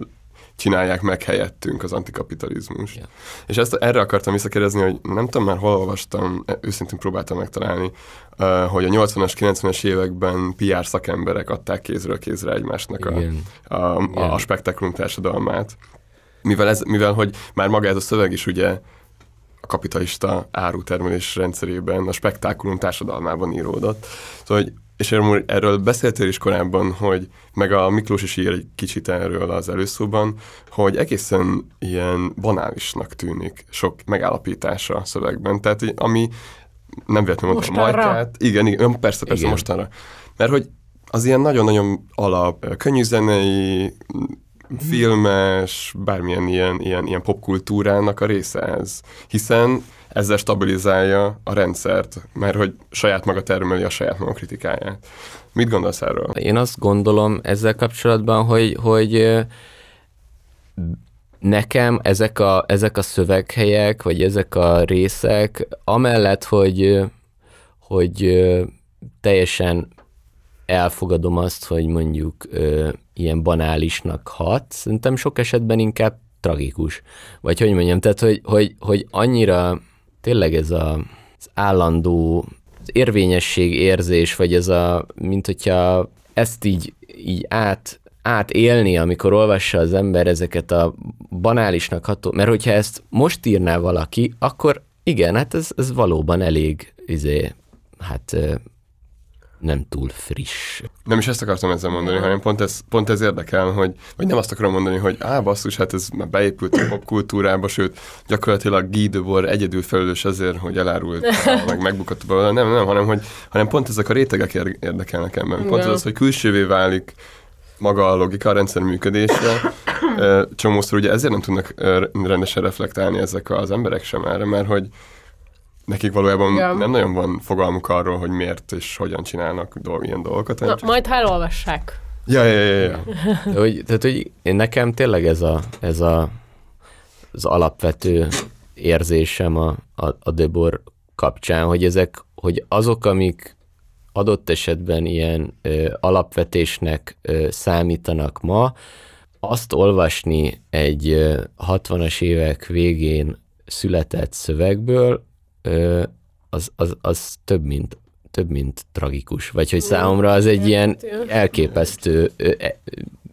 csinálják meg helyettünk az antikapitalizmus. Yeah. És ezt erre akartam visszakérdezni, hogy nem tudom már hol olvastam, őszintén próbáltam megtalálni, hogy a 80-as, 90-es években PR szakemberek adták kézről kézre egymásnak a, a, a, a spektakulum társadalmát. Mivel, ez, mivel hogy már maga ez a szöveg is ugye a kapitalista árutermelés rendszerében, a spektákulum társadalmában íródott. Szóval, hogy és erről beszéltél is korábban, hogy meg a Miklós is ír egy kicsit erről az előszóban, hogy egészen ilyen banálisnak tűnik sok megállapítása a szövegben. Tehát, ami nem véletlenül mondtam a Majkát. Igen, igen, persze, persze, igen. mostanra. Mert hogy az ilyen nagyon-nagyon alap, ö, könnyű zenei, filmes, bármilyen ilyen, ilyen, ilyen popkultúrának a része ez. Hiszen ezzel stabilizálja a rendszert, mert hogy saját maga termeli a saját maga kritikáját. Mit gondolsz erről? Én azt gondolom ezzel kapcsolatban, hogy, hogy nekem ezek a, ezek a szöveghelyek, vagy ezek a részek, amellett, hogy, hogy teljesen elfogadom azt, hogy mondjuk ö, ilyen banálisnak hat, szerintem sok esetben inkább tragikus. Vagy hogy mondjam, tehát hogy, hogy, hogy annyira tényleg ez a, az állandó az érvényesség érzés, vagy ez a, mint hogyha ezt így, így át, átélni, amikor olvassa az ember ezeket a banálisnak ható, mert hogyha ezt most írná valaki, akkor igen, hát ez, ez valóban elég, izé, hát nem túl friss. Nem is ezt akartam ezzel mondani, hanem pont ez, pont ez érdekel, hogy, vagy nem azt akarom mondani, hogy á, basszus, hát ez már beépült a popkultúrába, sőt, gyakorlatilag Guy Debord egyedül felelős azért, hogy elárult, meg megbukott belőle. Nem, nem, hanem, hogy, hanem pont ezek a rétegek ér- érdekelnek ebben. Pont Ja. az, hogy külsővé válik maga a logika, a rendszer működése. Csomószor ugye ezért nem tudnak rendesen reflektálni ezek az emberek sem erre, mert hogy nekik valójában Ja. nem nagyon van fogalmuk arról, hogy miért és hogyan csinálnak dolg, ilyen dolgokat. Na, csak- majd ha elolvassák. Ja, ja, ja, ja. De hogy, tehát, hogy én nekem tényleg ez, a, ez a, az alapvető érzésem a, a, a Debor kapcsán, hogy ezek, hogy azok, amik adott esetben ilyen ö, alapvetésnek ö, számítanak ma, azt olvasni egy ö, 60-as évek végén született szövegből, az, az, az több, mint több, mint tragikus. Vagy hogy számomra az egy ilyen elképesztő e-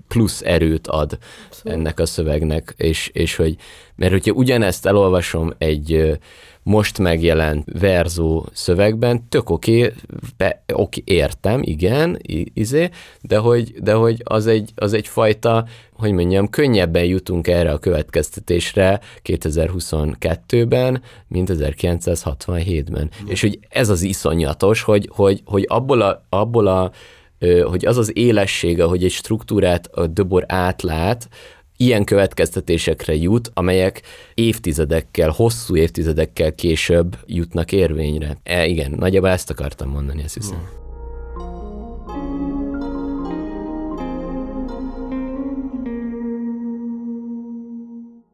plusz erőt ad ennek a szövegnek, és, és hogy, mert hogyha ugyanezt elolvasom egy most megjelent verzó szövegben, tök oké, be- oké, értem, igen, izé, de hogy, de hogy az, egy, az egy fajta, hogy mondjam, könnyebben jutunk erre a következtetésre 2022-ben, mint 1967-ben. És hogy ez az iszonyatos, hogy, hogy, hogy abból a, abból a hogy az az élessége, hogy egy struktúrát a Döbor átlát, ilyen következtetésekre jut, amelyek évtizedekkel, hosszú évtizedekkel később jutnak érvényre. E, igen, nagyjából ezt akartam mondani, ezt hiszem.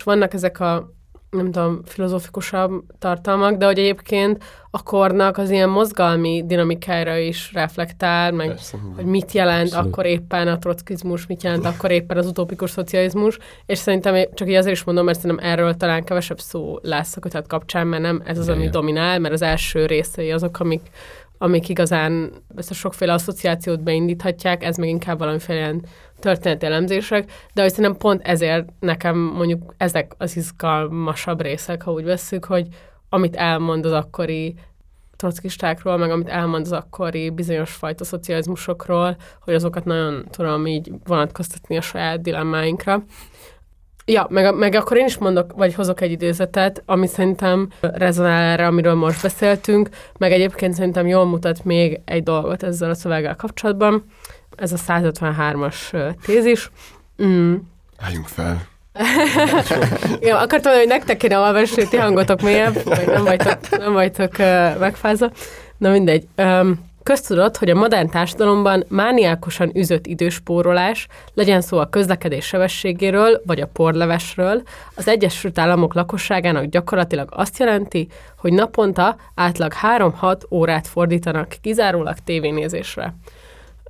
Vannak ezek a nem tudom, filozófikusabb tartalmak, de hogy egyébként a kornak az ilyen mozgalmi dinamikára is reflektál, meg Persze. hogy mit jelent Abszolút. akkor éppen a trockizmus, mit jelent akkor éppen az utópikus szocializmus, és szerintem csak így azért is mondom, mert szerintem erről talán kevesebb szó lesz a kötet kapcsán, mert nem ez az, ami Ja. dominál, mert az első részei azok, amik, amik igazán ezt a sokféle asszociációt beindíthatják, ez meg inkább valamiféle ilyen történeti elemzések, de hogy szerintem pont ezért nekem mondjuk ezek az izgalmasabb részek, ha úgy vesszük, hogy amit elmond az akkori trockistákról, meg amit elmond az akkori bizonyos fajta szocializmusokról, hogy azokat nagyon tudom így vonatkoztatni a saját dilemmáinkra. Ja, meg, meg akkor én is mondok, vagy hozok egy idézetet, ami szerintem rezonál erre, amiről most beszéltünk, meg egyébként szerintem jól mutat még egy dolgot ezzel a szöveggel kapcsolatban. Ez a 153-as ö, tézis. Mm. Álljunk fel. *laughs* Ja, akartam hogy nektek kéne olvasni, ti hangotok mélyebb, vagy nem vagytok, nem vagytok uh, megfázva. Na mindegy. Um, Köztudott, hogy a modern társadalomban mániákosan üzött időspórolás, legyen szó a közlekedés sebességéről vagy a porlevesről, az Egyesült Államok lakosságának gyakorlatilag azt jelenti, hogy naponta átlag 3-6 órát fordítanak kizárólag tévénézésre.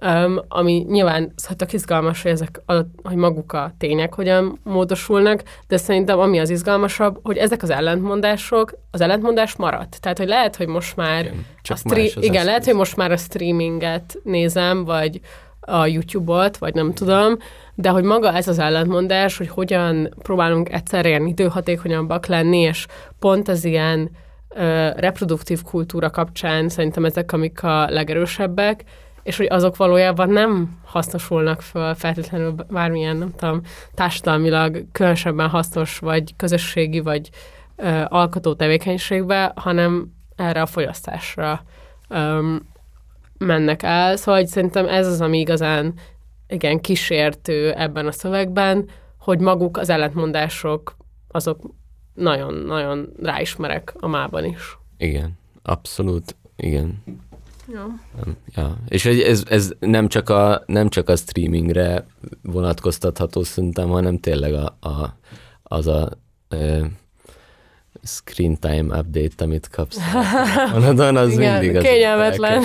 Um, ami nyilván tök izgalmas, hogy, ezek a, hogy maguk a tények hogyan módosulnak, de szerintem ami az izgalmasabb, hogy ezek az ellentmondások, az ellentmondás maradt. Tehát, hogy lehet, hogy most már Igen, a stre- igen, eszköz. lehet, hogy most már a streaminget nézem, vagy a YouTube-ot, vagy nem tudom, de hogy maga ez az ellentmondás, hogy hogyan próbálunk egyszerre ilyen időhatékonyabbak lenni, és pont az ilyen ö, reproduktív kultúra kapcsán szerintem ezek, amik a legerősebbek, és hogy azok valójában nem hasznosulnak föl feltétlenül bármilyen, nem tudom, társadalmilag különösebben hasznos, vagy közösségi, vagy ö, alkotó tevékenységbe, hanem erre a fogyasztásra. Öm, mennek el, szóval szerintem ez az, ami igazán igen, kísértő ebben a szövegben, hogy maguk az ellentmondások, azok nagyon-nagyon ráismerek a mában is. Igen, abszolút, igen. Ja. És ez, ez nem, csak a, nem csak a streamingre vonatkoztatható szerintem, hanem tényleg a, a, az a ö, screen time update, amit kapsz. *laughs* Monadon, az Igen, mindig az kényelmetlen.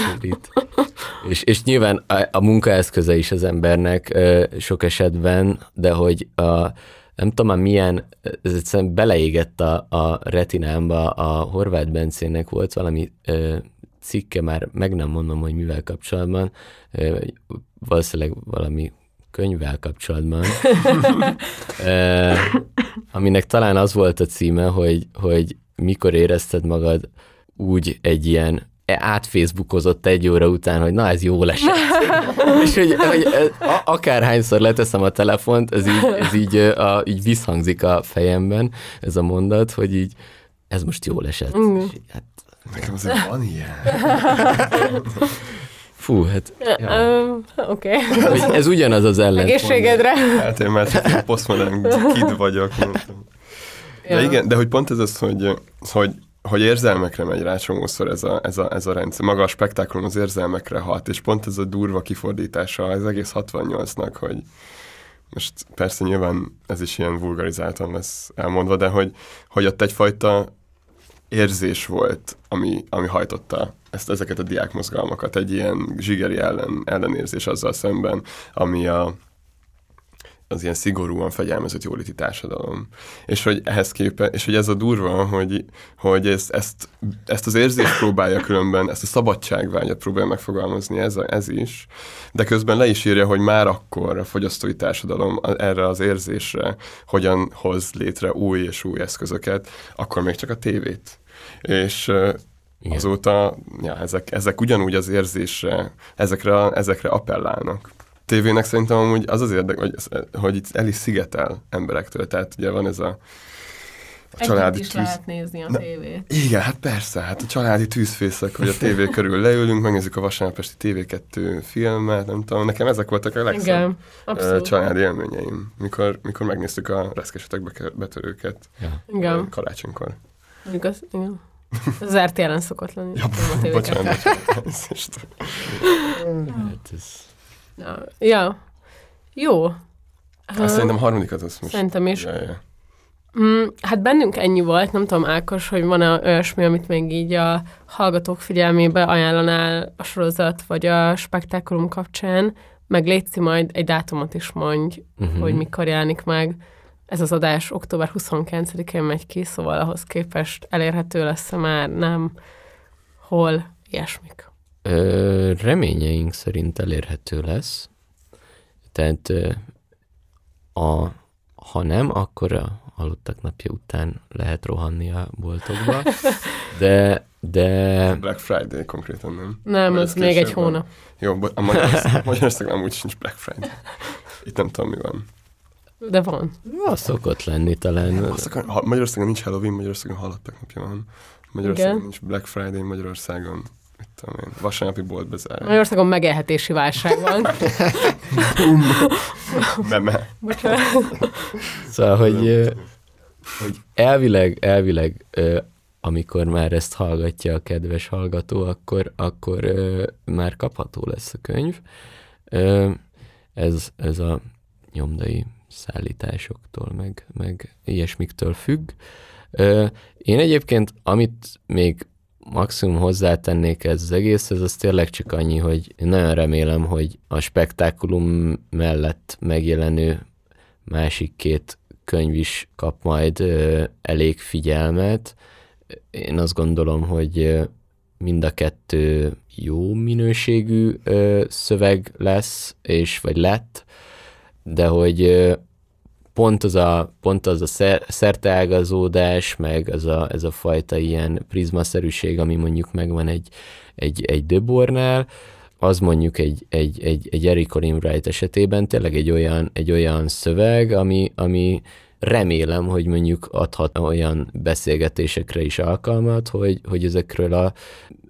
És, és nyilván a, a munkaeszköze is az embernek ö, sok esetben, de hogy a, nem tudom már milyen, ez egyszerűen beleégett a, a retinámba, a Horváth Bencének volt valami ö, cikke, már meg nem mondom, hogy mivel kapcsolatban, valószínűleg valami könyvvel kapcsolatban, *laughs* aminek talán az volt a címe, hogy, hogy mikor érezted magad úgy egy ilyen átfacebookozott egy óra után, hogy na ez jó esett. *laughs* és hogy, hogy a- akárhányszor leteszem a telefont, ez így, ez így, a, így visszhangzik a fejemben, ez a mondat, hogy így ez most jól esett. Mm. És hát, Nekem azért van ilyen. *laughs* fú, hát ja. Ö, Oké. hogy ez ugyanaz az ellentmondás. Egészségedre. Hát én már csak posztmodern kid vagyok. De igen, de hogy pont ez az, hogy, hogy, hogy érzelmekre megy rá csomószor ez a, ez, a, ez a rendszer. Maga a spektáklum az érzelmekre hat, és pont ez a durva kifordítása az egész 68-nak, hogy most persze nyilván ez is ilyen vulgarizáltan lesz elmondva, de hogy, hogy ott egyfajta érzés volt, ami, ami hajtotta ezt, ezeket a diákmozgalmakat, egy ilyen zsigeri ellen, ellenérzés azzal szemben, ami a, az ilyen szigorúan fegyelmezett jóléti társadalom. És hogy ehhez képest, és hogy ez a durva, hogy, hogy ezt, ezt, ezt az érzést próbálja különben, ezt a szabadságvágyat próbálja megfogalmazni ez, a, ez is, de közben le is írja, hogy már akkor a fogyasztói társadalom erre az érzésre hogyan hoz létre új és új eszközöket, akkor még csak a tévét. És Igen. azóta ja, ezek, ezek ugyanúgy az érzésre, ezekre, ezekre appellálnak tévének szerintem amúgy az az érdek, hogy, hogy itt el is szigetel emberektől. Tehát ugye van ez a, a Együtt családi is tűz... lehet nézni a Na, tévét. Igen, hát persze, hát a családi tűzfészek, hogy a tévé *laughs* körül leülünk, megnézzük a vasárnapesti TV2 filmet, nem tudom, nekem ezek voltak a legszebb Igen, családi élményeim, mikor, mikor megnéztük a reszkesetek betörőket Ja. Igen, karácsonykor. mondjuk az, igen. Az RTL-en szokott lenni. Ja, nem a TV2. bocsánat, bocsánat. *laughs* Hát ez... Ja. ja. Jó. Azt Ö, szerintem a harmadikat azt most... Szerintem is. Ja, ja. Mm, hát bennünk ennyi volt, nem tudom, Ákos, hogy van-e olyasmi, amit még így a hallgatók figyelmébe ajánlanál a sorozat vagy a spektákulum kapcsán, meg létszi majd egy dátumot is mondj, uh-huh. hogy mikor jelenik meg. Ez az adás október 29-én megy ki, szóval ahhoz képest elérhető lesz már, nem, hol, ilyesmik. Ö, reményeink szerint elérhető lesz. Tehát ö, a, ha nem, akkor a halottak napja után lehet rohanni a boltokba. De, de Black Friday konkrétan, nem? Nem, Vagy ez ez még egy később hónap. Jó, a Magyarország, Magyarországon amúgy sincs Black Friday. Itt nem tudom, mi van. De van. az szokott lenni talán. Azt akar, ha Magyarországon nincs Halloween, Magyarországon halottak napja van. Magyarországon Igen. nincs Black Friday, Magyarországon, tudom én, vasárnapi bolt bezárva. Magyarországon megélhetési válság van. Meme. Bocsánat. Szóval, hogy, hogy elvileg, elvileg, amikor már ezt hallgatja a kedves hallgató, akkor, akkor már kapható lesz a könyv. Ez, ez a nyomdai szállításoktól, meg, meg ilyesmiktől függ. Én egyébként, amit még maximum hozzátennék ez az egész, ez az tényleg csak annyi, hogy én nagyon remélem, hogy a spektákulum mellett megjelenő másik két könyv is kap majd elég figyelmet. Én azt gondolom, hogy mind a kettő jó minőségű szöveg lesz, és vagy lett, de hogy pont az a, pont az a szer, szerteágazódás, meg az a, ez a fajta ilyen prizmaszerűség, ami mondjuk megvan egy, egy, egy Döbornál, az mondjuk egy, egy, egy, egy Eric Olin Wright esetében tényleg egy olyan, egy olyan szöveg, ami, ami remélem, hogy mondjuk adhat olyan beszélgetésekre is alkalmat, hogy, hogy ezekről a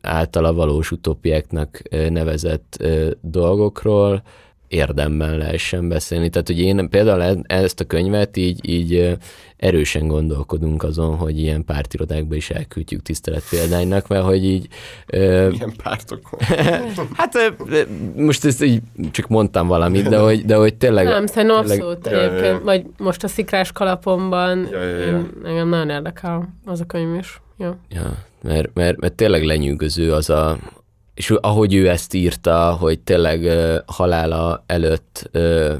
általa valós utópiáknak nevezett dolgokról érdemben lehessen beszélni. Tehát, hogy én például e-, ezt a könyvet így, így erősen gondolkodunk azon, hogy ilyen pártirodákba is elküldjük tisztelet példánynak, mert hogy így... Milyen pártok *laughs* hát most ezt így csak mondtam valamit, de hogy, de hogy tényleg... Nem, szerintem abszolút ja, egyébként, ja, ja. vagy most a szikrás kalapomban ja, ja, ja. engem nagyon érdekel az a könyv is. Ja. ja mert, mert, mert tényleg lenyűgöző az a, és ahogy ő ezt írta, hogy tényleg uh, halála előtt uh,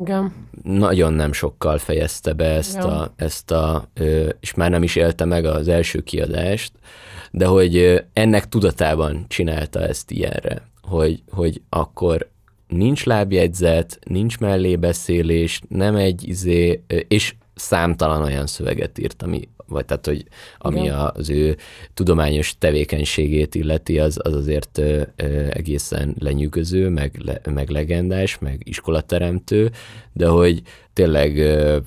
Igen. nagyon nem sokkal fejezte be ezt Igen. a, ezt a uh, és már nem is élte meg az első kiadást, de hogy uh, ennek tudatában csinálta ezt ilyenre, hogy, hogy akkor nincs lábjegyzet, nincs mellébeszélés, nem egy izé, és számtalan olyan szöveget írt, ami vagy tehát, hogy ami Igen. az ő tudományos tevékenységét illeti, az, az azért ö, ö, egészen lenyűgöző, meg, le, meg legendás, meg iskolateremtő, de hogy tényleg ö,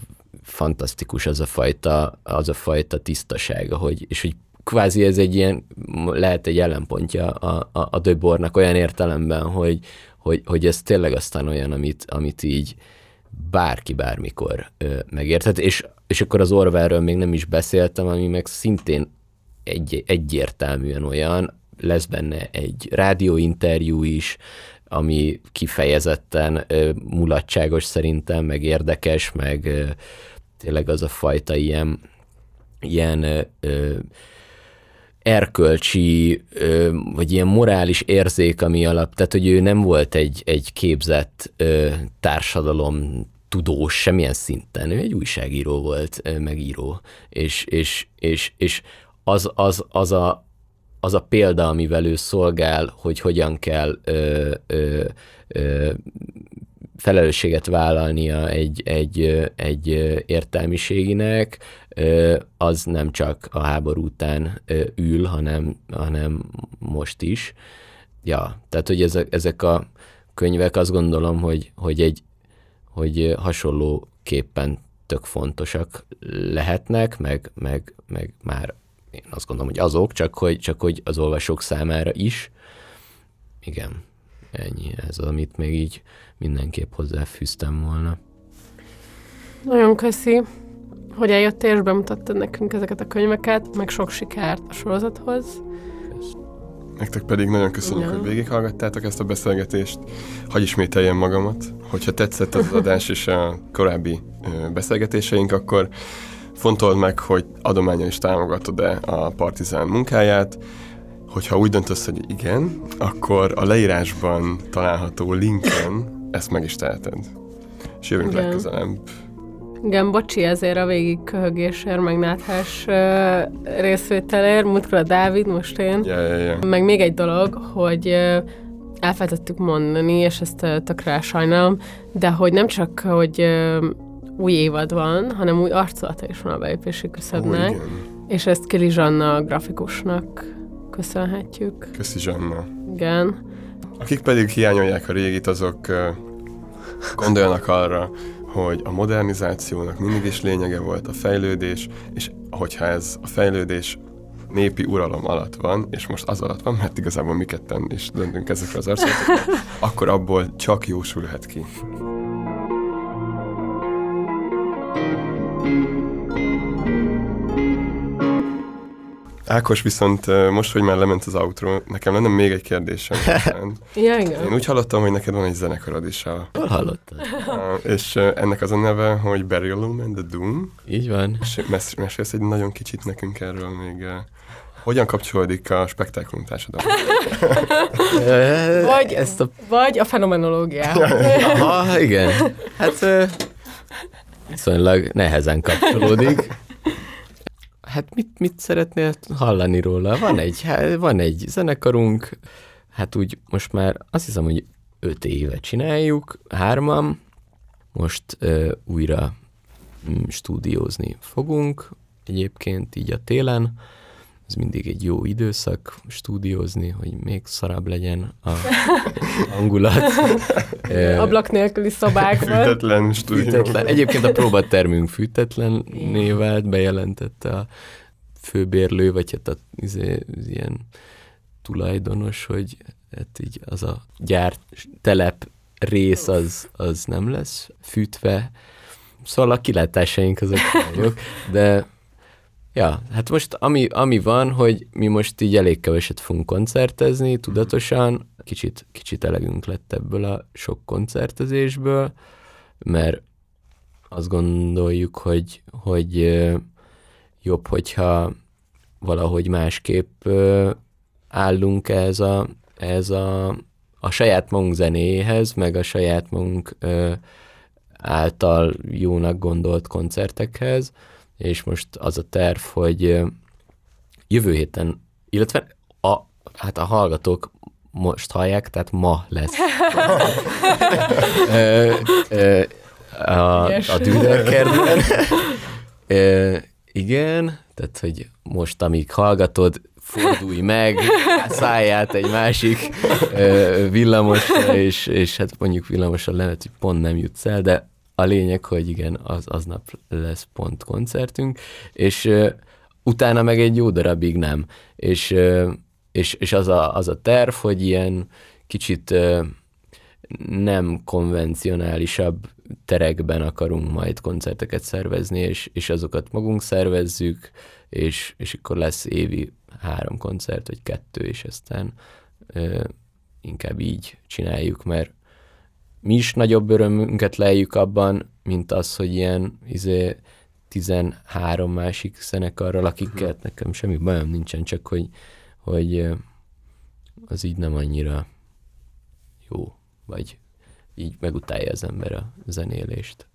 fantasztikus az a fajta, az a fajta tisztasága, hogy, és hogy kvázi ez egy ilyen, lehet egy ellenpontja a, a, a Döbornak olyan értelemben, hogy, hogy, hogy ez tényleg aztán olyan, amit, amit így bárki bármikor ö, megérthet, és és akkor az Orwellről még nem is beszéltem, ami meg szintén egy, egyértelműen olyan, lesz benne egy rádióinterjú is, ami kifejezetten ö, mulatságos szerintem, meg érdekes, meg ö, tényleg az a fajta ilyen, ilyen ö, erkölcsi, ö, vagy ilyen morális érzék, ami alap, tehát hogy ő nem volt egy, egy képzett ö, társadalom tudós semmilyen szinten, ő egy újságíró volt, megíró, és, és, és, és az, az, az, a, az a példa, amivel ő szolgál, hogy hogyan kell ö, ö, ö, felelősséget vállalnia egy, egy, egy értelmiséginek, az nem csak a háború után ül, hanem, hanem most is. Ja, tehát, hogy ezek, ezek a könyvek azt gondolom, hogy, hogy egy, hogy hasonlóképpen tök fontosak lehetnek, meg, meg, meg már én azt gondolom, hogy azok, csak hogy, csak hogy az olvasók számára is. Igen, ennyi. Ez az, amit még így mindenképp hozzáfűztem volna. Nagyon köszi, hogy eljöttél és bemutattad nekünk ezeket a könyveket, meg sok sikert a sorozathoz. Nektek pedig nagyon köszönjük, ja. hogy végighallgattátok ezt a beszélgetést. Hagy ismételjem magamat, hogyha tetszett az adás és a korábbi beszélgetéseink, akkor fontold meg, hogy adományon is támogatod-e a Partizán munkáját. Hogyha úgy döntesz, hogy igen, akkor a leírásban található linken ezt meg is teheted. És jövünk legközelebb igen, bocsi ezért a végig köhögésért, meg náthás uh, részvételért, múltkor a Dávid, most én. Yeah, yeah, yeah. Meg még egy dolog, hogy uh, elfelejtettük mondani, és ezt uh, tökre sajnálom, de hogy nem csak, hogy uh, új évad van, hanem új arculata is van a belépési küszöbnek, oh, és ezt Kili Zsanna grafikusnak köszönhetjük. Köszi Zsanna. Igen. Akik pedig hiányolják a régit, azok uh, gondoljanak arra, hogy a modernizációnak mindig is lényege volt a fejlődés, és hogyha ez a fejlődés népi uralom alatt van, és most az alatt van, mert igazából mi ketten is döntünk ezekre az arcokra, *laughs* akkor abból csak jósulhat ki. Ákos viszont most, hogy már lement az outro, nekem lenne még egy kérdésem. *laughs* ja, igen. Én úgy hallottam, hogy neked van egy zenekarod is. A... Hol hallottad? *laughs* És ennek az a neve, hogy Burial and the Doom. Így van. És mes- mesélsz egy nagyon kicsit nekünk erről még. Hogyan kapcsolódik a spektákulum társadalom? *laughs* vagy, Ezt a... vagy a fenomenológia. Aha, igen. Hát viszonylag nehezen kapcsolódik. Hát mit, mit szeretnél hallani róla? Van egy, van egy zenekarunk, hát úgy most már azt hiszem, hogy öt éve csináljuk, hárman, most ö, újra mm, stúdiózni fogunk, egyébként így a télen, ez mindig egy jó időszak stúdiózni, hogy még szarabb legyen a *laughs* hangulat. *laughs* Ablak nélküli szobákban. Fűtetlen stúdió. Fűtetlen. Egyébként a próbatermünk fűtetlenné vált, bejelentette a főbérlő, vagy hát a, izé, az ilyen tulajdonos, hogy hát így az a gyár telep rész az, az nem lesz fűtve. Szóval a kilátásaink azok *laughs* nagyok, de ja, hát most ami, ami van, hogy mi most így elég keveset fogunk koncertezni, tudatosan, kicsit, kicsit elegünk lett ebből a sok koncertezésből, mert azt gondoljuk, hogy, hogy jobb, hogyha valahogy másképp állunk ez a, ez a, a saját magunk zenéhez, meg a saját magunk által jónak gondolt koncertekhez, és most az a terv, hogy jövő héten, illetve a, hát a hallgatók most hallják, tehát ma lesz. *laughs* ö, ö, a, a Düderkertben. Ö, igen, tehát, hogy most, amíg hallgatod, fordulj meg, szállját egy másik ö, villamosra, és, és hát mondjuk villamosan lehet, hogy pont nem jutsz el, de a lényeg, hogy igen, az, aznap lesz pont koncertünk, és utána meg egy jó darabig nem. És, és, és az, a, az a terv, hogy ilyen kicsit nem konvencionálisabb terekben akarunk majd koncerteket szervezni, és, és azokat magunk szervezzük, és, és akkor lesz évi három koncert, vagy kettő, és aztán ö, inkább így csináljuk, mert mi is nagyobb örömünket lejjük abban, mint az, hogy ilyen izé, 13 másik zenekarral, akikkel nekem semmi bajom nincsen, csak hogy, hogy az így nem annyira jó, vagy így megutálja az ember a zenélést.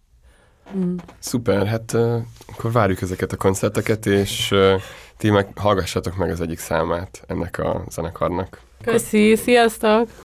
Szuper, hát uh, akkor várjuk ezeket a koncerteket, és uh, ti meg hallgassatok meg az egyik számát ennek a zenekarnak. Köszi, sziasztok!